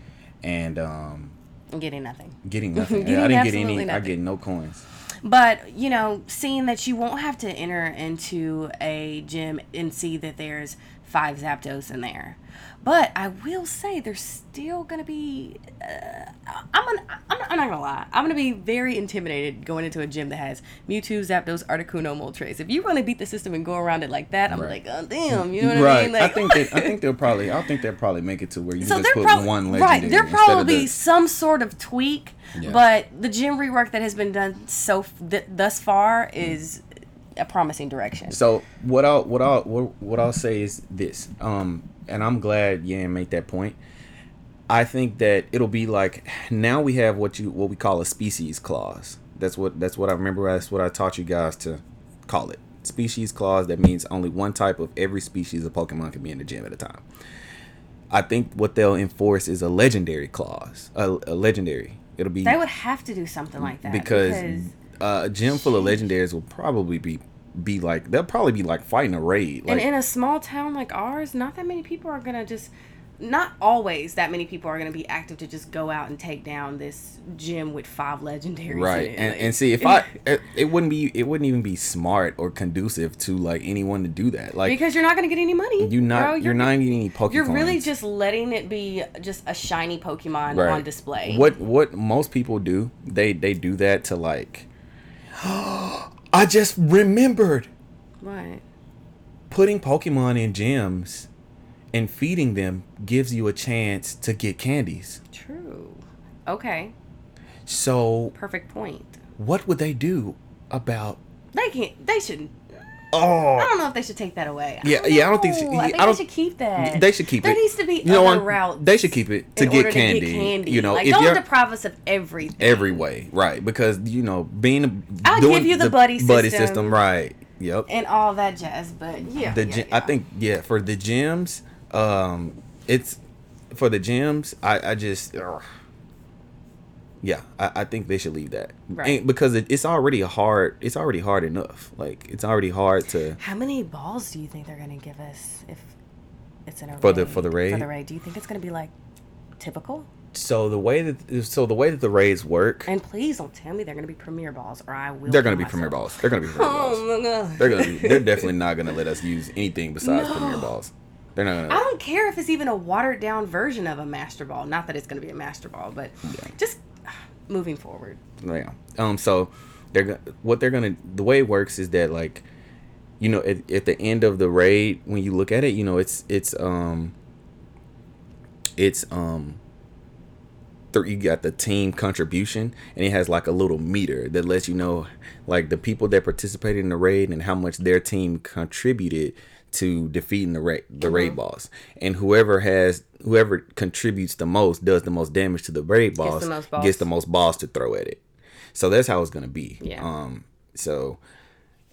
and um, getting nothing. getting nothing. Getting I didn't get any. I get no coins. But, you know, seeing that you won't have to enter into a gym and see that there's five Zapdos in there. But I will say there's still going to be. Uh, I'm, gonna, I'm, not, I'm not going to lie. I'm going to be very intimidated going into a gym that has Mewtwo, Zapdos, Articuno, Moltres. If you want to beat the system and go around it like that, I'm Right. like, oh, damn. You know what I right. mean? Like, I think that. I think they'll probably. I think they'll probably make it to where you so just put probably one legendary right. There probably the- some sort of tweak, Yeah. but the gym rework that has been done so th- thus far is a promising direction. So what I'll what I'll what, what I'll say is this. Um, and I'm glad Yan made that point. I think that it'll be like now we have what you what we call a species clause. That's what that's what I remember. That's what I taught you guys to call it. Species clause. That means only one type of every species of Pokemon can be in the gym at a time. I think what they'll enforce is a legendary clause. A, a legendary. It'll be They would have to do something like that because uh, a gym full of legendaries will probably be be like they'll probably be like fighting a raid. Like and in a small town like ours, not that many people are gonna just. Not always that many people are going to be active to just go out and take down this gym with five legendaries. right and, Like- and see if i it, it wouldn't be it wouldn't even be smart or conducive to like anyone to do that like because you're not going to get any money. you not bro. you're, not getting any pokemon You're really just letting it be just a shiny Pokemon on display. what what most people do they they do that to like i just remembered What? putting pokemon in gyms and feeding them gives you a chance to get candies True. Okay. so Perfect point. what would they do about They can't. They shouldn't. I oh don't know if they should take that away. Yeah, yeah, I don't think know. I think I don't- they should keep that. they should keep there it needs to be you other routes. they should keep it to get candy, To get candy. you know like don't deprive us of everything. every way right because you know being I'll doing give you the buddy buddy system. system right yep and all that jazz. But yeah, the yeah, yeah. I think yeah for the gyms um it's for the gyms I I just ugh. Yeah I, I think they should leave that Right. Ain't- because it, it's already hard it's already hard enough like it's already hard to How many balls do you think they're gonna give us if it's in a For the- for the raid? For the raid, do you think it's gonna be like typical? So the way that so the way that the raids work, And please don't tell me they're gonna be premier balls, or I will. they're gonna be premier balls. They're gonna be premier oh balls. Oh my god. They're gonna be. They're definitely not gonna let us use anything besides No. premier balls. They're not I gonna. don't care if it's even a watered down version of a master ball. Not that it's going to be a master ball, but just moving forward. Yeah. Um. So they're what they're gonna. The way it works is that like, you know, at, at the end of the raid, when you look at it, you know, it's it's um. It's um. th- You got the team contribution, and it has like a little meter that lets you know, like the people that participated in the raid and how much their team contributed to defeating the raid, the raid boss. And whoever has whoever contributes the most does the most damage to the raid boss the most gets the most balls to throw at it. So that's how it's gonna be. Yeah. Um. So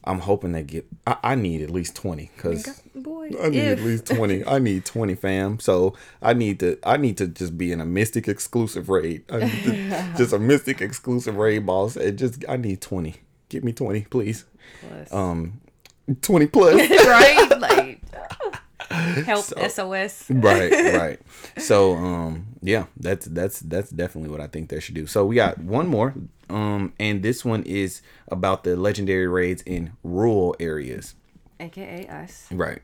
I'm hoping they get. I, I need at least twenty because Boy, I need if at least twenty. I need twenty, fam. So I need to. I need to just be in a Mystic exclusive raid. I need to- just a Mystic exclusive raid, boss. It just. I need twenty. Give me twenty, please. plus. Um, twenty plus. right? Like help SOS. right right so um yeah that's that's that's definitely what i think they should do so we got one more um and this one is about the legendary raids in rural areas AKA us. right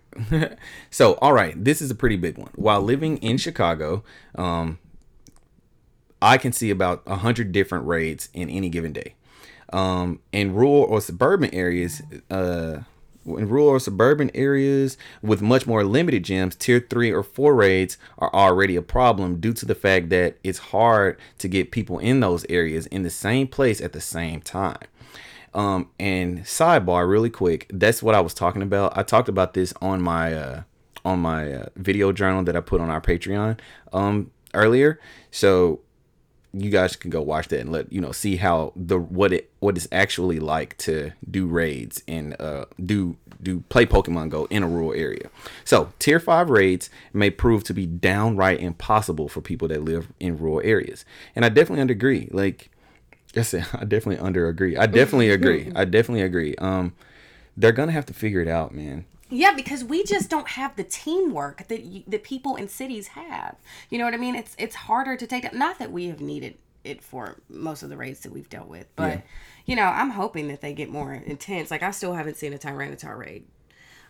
so all right this is a pretty big one while living in chicago um i can see about a hundred different raids in any given day um in rural or suburban areas uh in rural or suburban areas with much more limited gyms, tier three or four raids are already a problem due to the fact that it's hard to get people in those areas in the same place at the same time. Um, and sidebar, really quick, that's what I was talking about. I talked about this on my uh, on my uh, video journal that I put on our Patreon um earlier. So you guys can go watch that and let you know see how the what it what it's actually like to do raids and uh do do play Pokemon Go in a rural area. So tier five raids may prove to be downright impossible for people that live in rural areas, and I definitely under agree. Like I said, I definitely under agree. I definitely agree. I definitely agree. Um, they're gonna have to figure it out, man. Yeah, because we just don't have the teamwork that you, that people in cities have. You know what I mean? It's it's harder to take that. Not that we have needed it for most of the raids that we've dealt with, but Yeah. you know, I'm hoping that they get more intense. Like I still haven't seen a Tyranitar raid.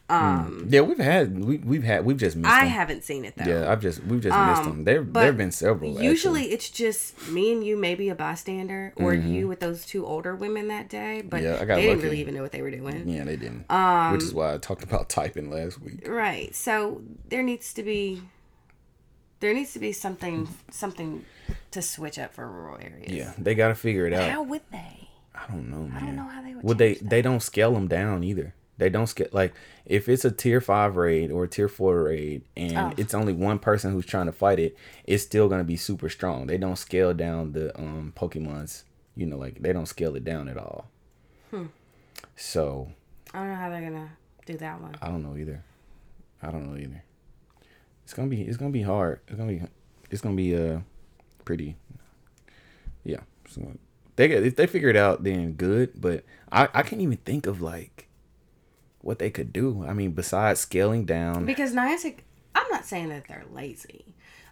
Um, Yeah, we've had we, we've had we've just missed I them. haven't seen it though. Yeah, I've just we've just missed them. There there've been several. actually. Usually it's just me and you, maybe a bystander, or you with those two older women that day. But Mm-hmm. Yeah, I got they didn't lucky. really even know what they were doing. Yeah, they didn't. Um, Which is why I talked about typing last week. Right. So there needs to be there needs to be something something to switch up for rural areas. Yeah, they got to figure it out. How would they? I don't know, man. I don't know how they would Well, they change they don't scale them down either. They don't scale like if it's a tier five raid or a tier four raid, and Oh. it's only one person who's trying to fight it, it's still gonna be super strong. They don't scale down the um Pokemon's. You know, like they don't scale it down at all. Hmm. So I don't know how they're gonna do that one. I don't know either. I don't know either. It's gonna be it's gonna be hard. It's gonna be it's gonna be uh pretty yeah. So they get if they figure it out then good, but I I can't even think of like what they could do. I mean besides scaling down Because Niantic, I'm not saying that they're lazy,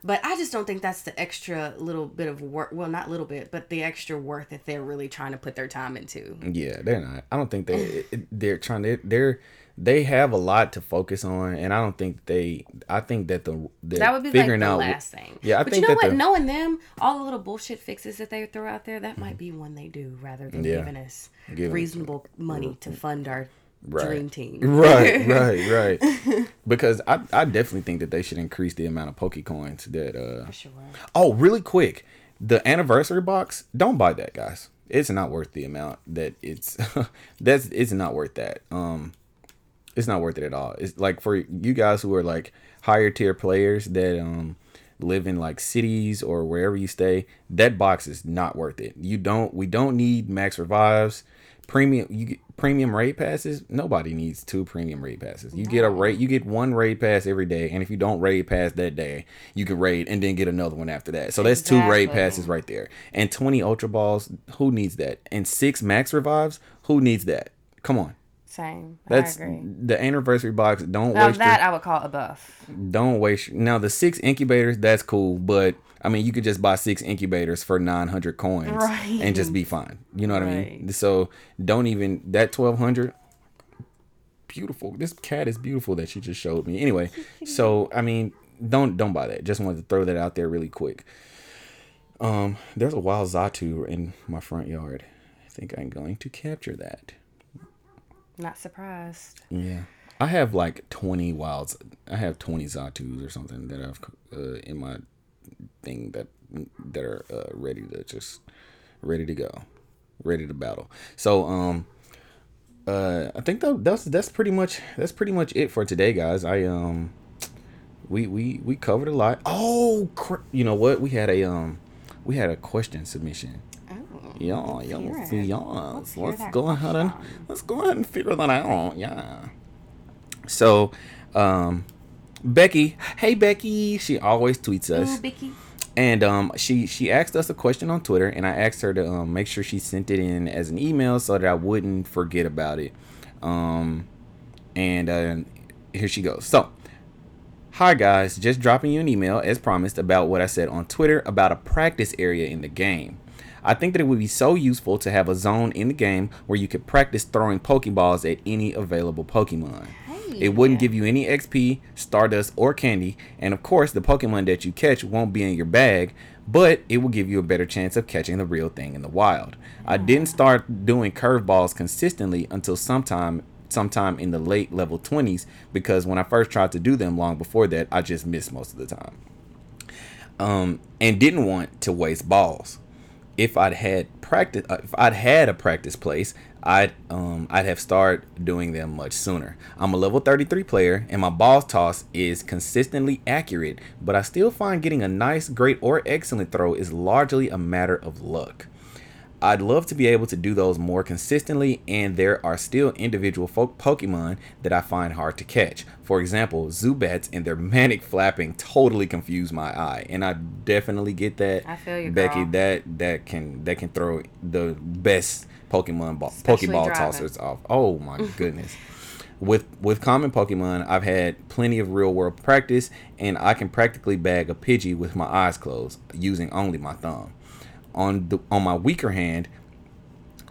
but I just don't think that's the extra little bit of work. Well, not little bit, but the extra work that they're really trying to put their time into. yeah, they're not. I don't think they they're trying to they're they have a lot to focus on and I don't think they I think that the That would be like figuring the out last thing. Yeah, I but think you know what? Knowing them, all the little bullshit fixes that they throw out there, that mm-hmm. might be one they do rather than Yeah. giving us Giving us- reasonable money to mm-hmm. fund our dream team. right, right, right. Because I, I definitely think that they should increase the amount of Pokecoins that uh For sure. Oh, really quick. The anniversary box, don't buy that, guys. It's not worth the amount that it's that's it's not worth that. Um it's not worth it at all. It's like for you guys who are like higher tier players that um live in like cities or wherever you stay, that box is not worth it. You don't we don't need max revives. Premium you get premium raid passes. Nobody needs two premium raid passes. You get a raid you get one raid pass every day, and if you don't raid pass that day, you can raid and then get another one after that. So that's two raid passes right there. And 20 ultra balls, who needs that? And six max revives, who needs that? Come on. Same. That's I agree. the anniversary box. Don't Now waste that your, I would call a buff. don't waste now the six incubators. That's cool, but I mean you could just buy six incubators for nine hundred coins Right. and just be fine. You know what I mean? So don't even that twelve hundred. Beautiful. This cat is beautiful that she just showed me. Anyway, so I mean, don't don't buy that. Just wanted to throw that out there really quick. Um, there's a wild Xatu in my front yard. I think I'm going to capture that. Not surprised. Yeah. I have like 20 wilds. I have 20 Xatus or something that I've uh, in my thing that that are uh, ready to just ready to go, ready to battle. So um uh I think that that's that's pretty much that's pretty much it for today, guys. I um we we we covered a lot. Oh, cr- you know what? We had a um we had a question submission. Oh. Yeah, yeah, let's, yeah. Let's Let's, go ahead and let's go ahead and figure that out. Yeah. So, um, Becky, hey Becky, she always tweets us, Ooh, Bicky. And um, she she asked us a question on Twitter, and I asked her to um, make sure she sent it in as an email so that I wouldn't forget about it. Um, and uh, here she goes. So, Hi guys, just dropping you an email as promised about what I said on Twitter about a practice area in the game. I think that it would be so useful to have a zone in the game where you could practice throwing Pokeballs at any available Pokemon. It wouldn't give you any XP, Stardust, or candy, and of course, the Pokemon that you catch won't be in your bag, but it will give you a better chance of catching the real thing in the wild. I didn't start doing curveballs consistently until sometime sometime in the late level 20s because when I first tried to do them long before that, I just missed most of the time. Um, and didn't want to waste balls. If I'd had practice, uh, if I'd had a practice place, I'd um I'd have started doing them much sooner. I'm a level 33 player, and my ball toss is consistently accurate, but I still find getting a nice, great, or excellent throw is largely a matter of luck. I'd love to be able to do those more consistently, and there are still individual folk Pokemon that I find hard to catch. For example, Zubats and their manic flapping totally confuse my eye, and I definitely get that. I feel you, Becky. girl. That that can that can throw the best Pokemon ball, Especially Pokeball driving. tossers off. Oh my goodness. With with common Pokemon, I've had plenty of real world practice, and I can practically bag a Pidgey with my eyes closed, using only my thumb. On the on my weaker hand,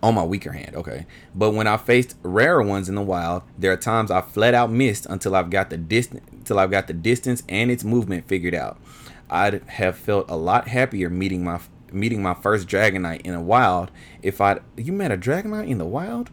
on my weaker hand, okay. But when I faced rarer ones in the wild, there are times I flat out missed until I've got the distance until I've got the distance and its movement figured out. I'd have felt a lot happier meeting my meeting my first Dragonite in the wild if I'd you met a Dragonite in the wild?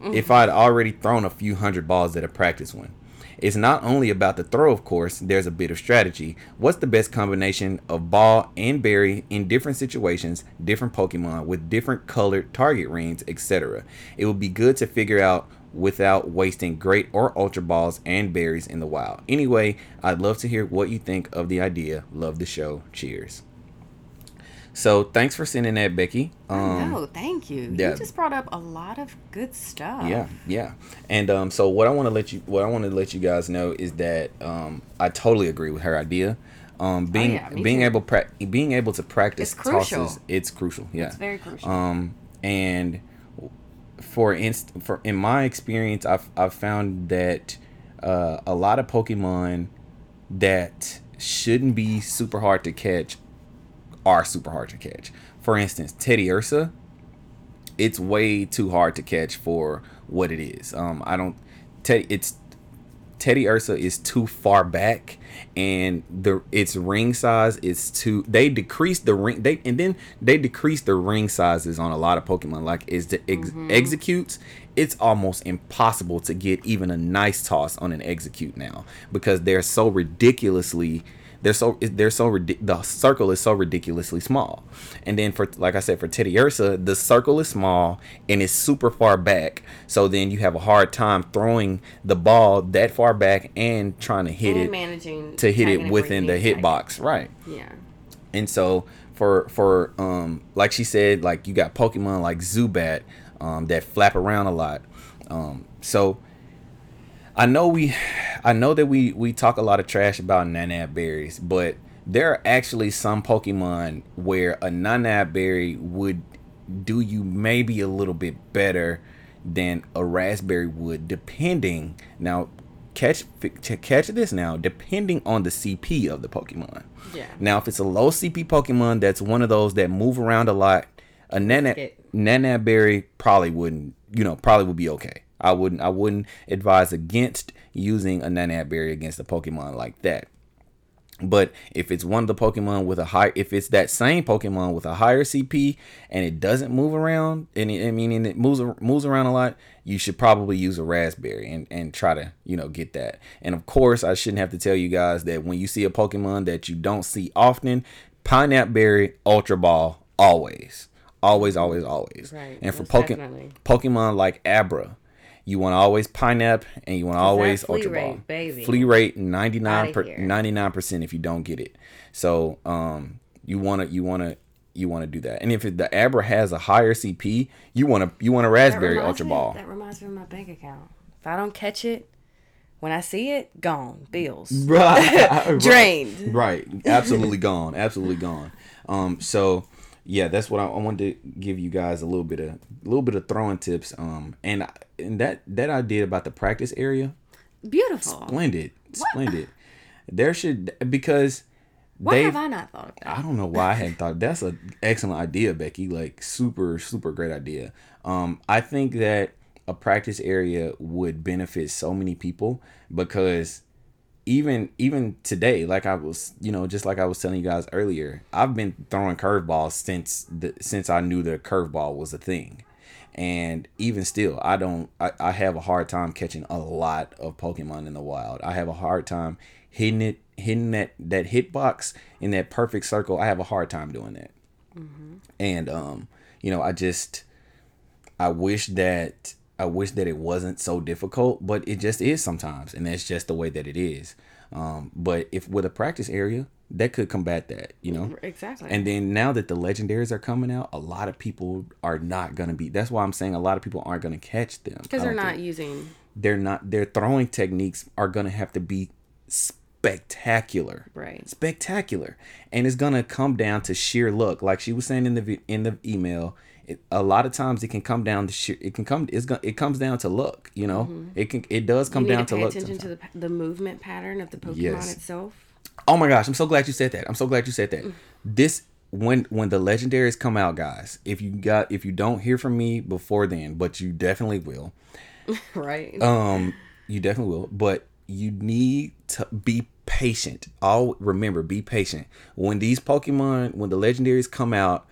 Mm-hmm. If I'd already thrown a few hundred balls at a practice one. It's not only about the throw, of course, there's a bit of strategy. What's the best combination of ball and berry in different situations, different Pokemon with different colored target rings, etc.? It would be good to figure out without wasting great or ultra balls and berries in the wild. Anyway, I'd love to hear what you think of the idea. Love the show. Cheers. So thanks for sending that, Becky. Um, no, thank you. yeah. You just brought up a lot of good stuff. yeah, yeah. And um, so what I want to let you, what I want to let you guys know is that um, I totally agree with her idea. Um, being Oh, yeah, being too. able pra- being able to practice It's tosses, it's crucial. Yeah, It's very crucial. um, and for inst- for in my experience, I've I've found that uh, a lot of Pokemon that shouldn't be super hard to catch are super hard to catch. For instance, Teddiursa, it's way too hard to catch for what it is. Um, I don't. Teddy, it's Teddiursa is too far back, and the its ring size is too. They decreased the ring. They and then they decreased the ring sizes on a lot of Pokemon. Like is the ex- Exeggcutes. It's almost impossible to get even a nice toss on an Exeggcute now because they're so ridiculously they're so they're so the circle is so ridiculously small and then for like i said for teddiursa the circle is small and it's super far back so then you have a hard time throwing the ball that far back and trying to hit and it managing to hit it within the tag hitbox right. Yeah. and so for for um like she said like you got pokemon like zubat um that flap around a lot um so I know we I know that we we talk a lot of trash about nanab berries, but there are actually some Pokemon where a nanab berry would do you maybe a little bit better than a Razz Berry would, depending now. Catch catch this now, depending on the CP of the Pokemon. Yeah. Now, if it's a low CP Pokemon that's one of those that move around a lot, a Nana Biscuit. Nanab Berry probably wouldn't, you know, probably would be okay. I wouldn't I wouldn't advise against using a Nanab Berry against a Pokemon like that. But if it's one of the Pokemon with a high, if it's that same Pokemon with a higher CP and it doesn't move around, and it, I mean, and it moves moves around a lot, you should probably use a Razz Berry and and try to you know get that. And of course, I shouldn't have to tell you guys that when you see a Pokemon that you don't see often, Pinap Berry, Ultra Ball, always, always, always, always. Right, And for Pokemon. Pokemon like Abra, you want to always Pinap and you want to always flee Ultra rate, Ball. baby. Flee rate 99 per, 99% if you don't get it. So, um you want to you want to you want to do that. And if it, the Abra has a higher CP, you want to you want a Razz Berry Ultra me- Ball. That reminds me of my bank account. If I don't catch it, when I see it, gone. Bills. Right. Drained. Right. Absolutely gone. Absolutely gone. Um so yeah, that's what I, I wanted to give you guys a little bit of a little bit of throwing tips. Um and and that that I did about the practice area, Beautiful. splendid. Splendid. There should because Why have I not thought of that? I don't know why I hadn't thought that's an excellent idea, Becky. Like super, super great idea. Um, I think that a practice area would benefit so many people because even even today, like I was, you know, just like I was telling you guys earlier, I've been throwing curveballs since the since I knew that a curveball was a thing. And even still, I don't. I, I have a hard time catching a lot of Pokemon in the wild. I have a hard time hitting it, hitting that that hitbox in that perfect circle. I have a hard time doing that. And um, you know, I just I wish that I wish that it wasn't so difficult, but it just is sometimes, and that's just the way that it is. Um, but if with a practice area, that could combat that, you know. Exactly. And then now that the legendaries are coming out, a lot of people are not gonna be. That's why I'm saying a lot of people aren't gonna catch them because they're don't think. using. They're not. Their throwing techniques are gonna have to be spectacular Right. spectacular and it's gonna come down to sheer luck like she was saying in the in the email a lot of times it can come down to it can come it's gonna it comes down to luck you know it can it does come Mm-hmm. down to to pay luck attention to the, the movement pattern of the Pokemon Yes. itself. oh my gosh i'm so glad you said that i'm so glad you said that this when when the legendaries come out guys if you got if you don't hear from me before then but you definitely will Right. um you definitely will but you need to be patient all remember be patient when these pokemon when the legendaries come out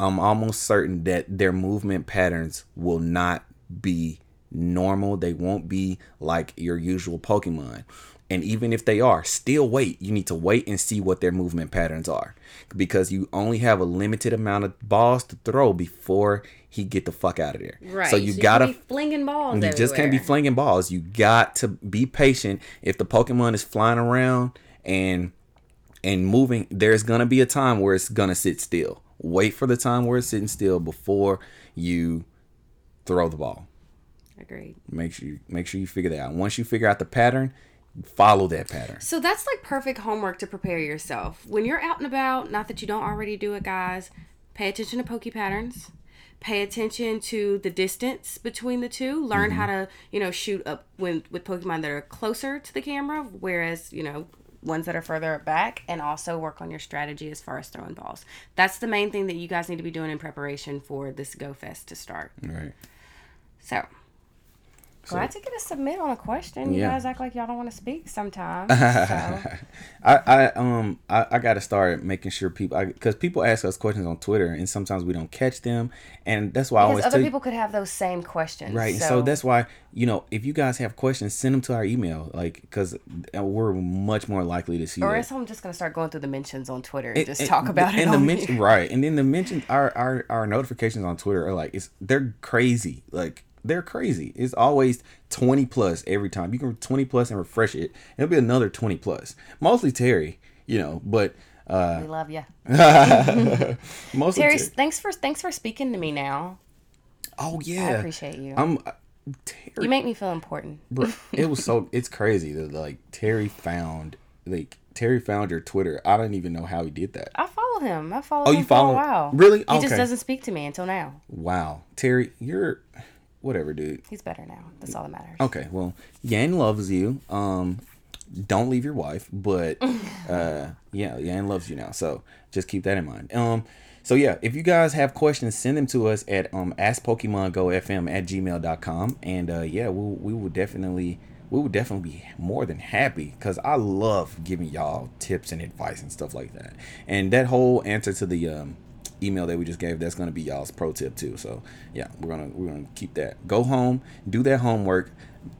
i'm almost certain that their movement patterns will not be normal they won't be like your usual pokemon and even if they are still wait you need to wait and see what their movement patterns are because you only have a limited amount of balls to throw before he get the fuck out of there right. so you gotta be flinging balls. you just can't be flinging balls. You got to be patient. If the Pokemon is flying around and and moving, there's gonna be a time where it's gonna sit still. Wait for the time where it's sitting still before you throw the ball. Agreed. Make sure you make sure you figure that out. Once you figure out the pattern, follow that pattern. So that's like perfect homework to prepare yourself. When you're out and about, not that you don't already do it, guys, pay attention to Poke patterns. Pay attention to the distance between the two. Learn mm-hmm. how to, you know, shoot up when with Pokemon that are closer to the camera, whereas, you know, ones that are further back, and also work on your strategy as far as throwing balls. That's the main thing that you guys need to be doing in preparation for this Go Fest to start. Right. So, glad to get a submit on a question. You Yeah. guys act like y'all don't want to speak sometimes. So. I, I um I, I got to start making sure people because people ask us questions on Twitter and sometimes we don't catch them and that's why I always other tell people could have those same questions. Right. So. So, that's why, you know, if you guys have questions, send them to our email. Like, because we're much more likely to see Or that. else I'm just gonna start going through the mentions on Twitter and And- just and- talk about it. and the mention, right and then the mentions our, our our notifications on twitter are like it's they're crazy like they're crazy it's always 20 plus every time you can 20 plus and refresh it it'll be another 20 plus mostly terry you know but uh We love you, mostly Terry. Terry. Thanks for thanks for speaking to me. Now oh yeah I appreciate you. i'm uh, terry you make me feel important. bro, it was so it's crazy that like Terry found like Terry found your Twitter. I don't even know how he did that. I follow him. I follow Oh, him you for follow- a while. really? He just doesn't speak to me until now. Wow, Terry, you're whatever, dude. He's better now. That's all that matters. Okay, well, Yan loves you. Um, don't leave your wife, but uh, yeah, Yan loves you now. So just keep that in mind. Um, so yeah, if you guys have questions, send them to us at um askpokemongofm at gmail.com. and uh, yeah, we we will definitely we would definitely be more than happy because I love giving y'all tips and advice and stuff like that. And that whole answer to the um, email that we just gave, that's gonna be y'all's pro tip too. So yeah, we're gonna we're gonna keep that. Go home, do that homework,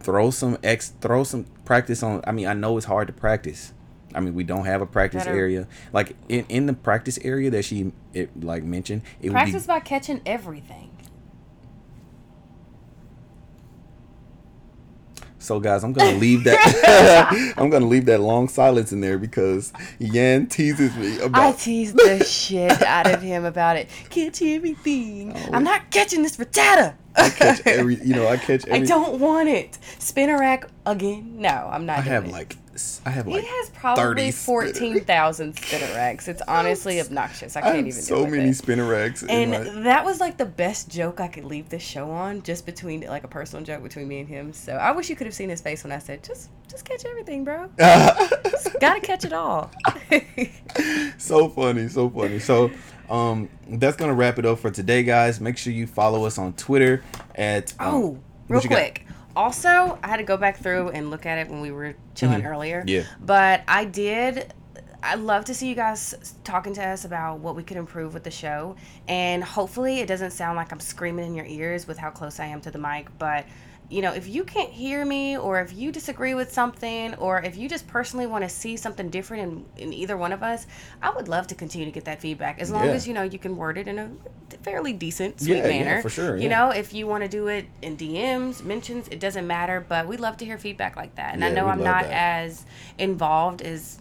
throw some ex, throw some practice on. I mean, I know it's hard to practice. I mean, we don't have a practice Better- area. Like in, in the practice area that she it like mentioned, it Practice would be by catching everything. So guys, I'm gonna leave that. I'm gonna leave that long silence in there because Yan teases me about. I tease the shit out of him about it. Catch everything. Oh, I'm not catching this frittata. I catch every. You know, I catch every. I don't want it. Spinarak again? No, I'm not. I have it. like. I have He like. has probably fourteen thousand Spinaraks. It's honestly obnoxious. I I can't have even. so many it. Spinaraks. And that was like the best joke I could leave this show on, just between like a personal joke between me and him. So I wish you could have seen his face when I said, "Just, just catch everything, bro. Gotta catch it all." so funny, so funny. So, um, that's gonna wrap it up for today, guys. Make sure you follow us on Twitter at. um, Oh, real you got? Also, I had to go back through and look at it when we were chilling earlier. Mm-hmm. Yeah. But I did. I love to see you guys talking to us about what we could improve with the show. And hopefully, it doesn't sound like I'm screaming in your ears with how close I am to the mic. But, you know, if you can't hear me, or if you disagree with something, or if you just personally want to see something different in, in either one of us, I would love to continue to get that feedback. As long Yeah. as, you know, you can word it in a fairly decent, sweet Yeah, yeah, manner. for sure, You yeah. know, know, if you want to do it in DMs, mentions, it doesn't matter. But we love to hear feedback like that. And I know I'm not that. as involved as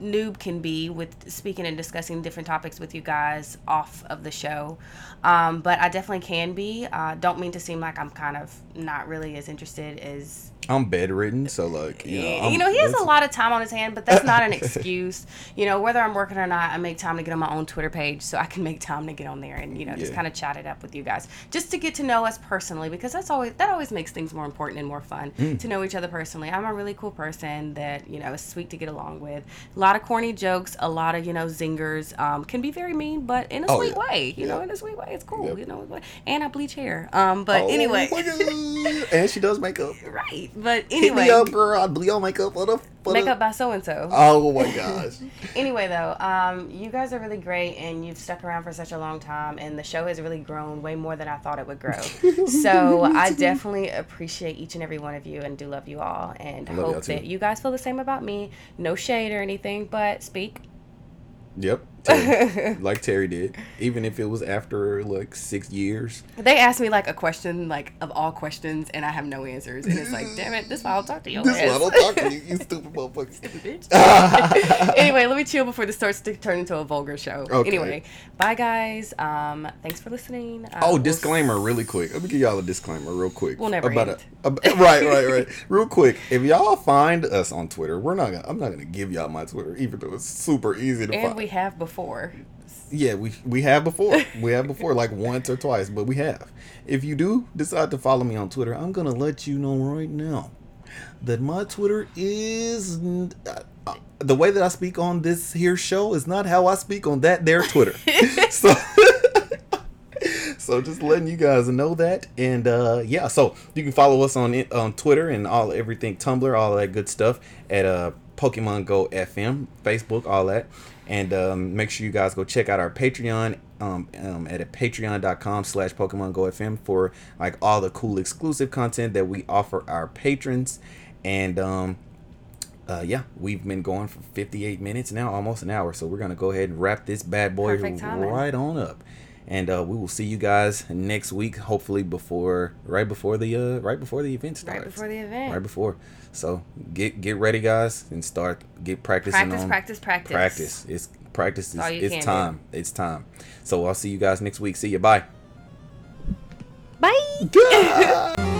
noob can be with speaking and discussing different topics with you guys off of the show. Um, but I definitely can be. Uh, don't mean to seem like I'm kind of not really as interested as I'm bedridden, so like you know, I'm- you know, he has a lot of time on his hand, but that's not an excuse. You know, whether I'm working or not, I make time to get on my own Twitter page so I can make time to get on there and, you know, just Yeah. kind of chat it up with you guys. Just to get to know us personally because that's always that always makes things more important and more fun Mm. to know each other personally. I'm a really cool person that, you know, is sweet to get along with. A lot of corny jokes, a lot of, you know, zingers. Um, can be very mean, but in a Oh, sweet yeah. way. You know, in a sweet way. It's cool, you know. And I bleach hair. Um, but Oh anyway. and she does makeup. right. But Hit me anyway. up, girl. I'll do your makeup for the. For Make the- up by so and so. Oh my gosh. Anyway, though, um, you guys are really great, and you've stuck around for such a long time, and the show has really grown way more than I thought it would grow. so I definitely appreciate each and every one of you, and do love you all, and love hope that you guys feel the same about me. No shade or anything, but speak. Yep. Terry. like Terry did. Even if it was after like six years. They asked me like a question, like of all questions, and I have no answers, and it's like, damn it, this is why I'll talk to you. This is why I don't talk to you, you stupid motherfucker. stupid bitch. anyway, let me chill before this starts to turn into a vulgar show. Okay. Anyway, bye guys. Um, thanks for listening. Uh, Oh, we'll disclaimer, really quick. Let me give y'all a disclaimer, real quick. We'll never about end. A, ab- right, right, right. Real quick. If y'all find us on Twitter, we're not gonna. I'm not gonna give y'all my Twitter, even though it's super easy to And find. And we have before. Yeah, we we have before. We have before, like once or twice, but we have. If you do decide to follow me on Twitter, I'm gonna let you know right now that my Twitter is uh, uh, the way that I speak on this here show is not how I speak on that there Twitter. so. So just letting you guys know that, and uh, yeah, so you can follow us on on Twitter and all everything, Tumblr, all that good stuff at uh, Pokemon Go FM, Facebook, all that, and um, make sure you guys go check out our Patreon um, um, at patreon.com slash Pokemon Go FM for like all the cool exclusive content that we offer our patrons, and um, uh, yeah, we've been going for 58 minutes now, almost an hour. So we're gonna go ahead and wrap this bad boy right on up, and uh, we will see you guys next week. Hopefully before, right before the, uh, right before the event starts. Right before the event. Right before. So get get ready, guys, and start get practicing Practice, on practice, practice. practice. It's practice. Is, it's can do. time. It's time. So I'll see you guys next week. See you. Bye. Bye. Good.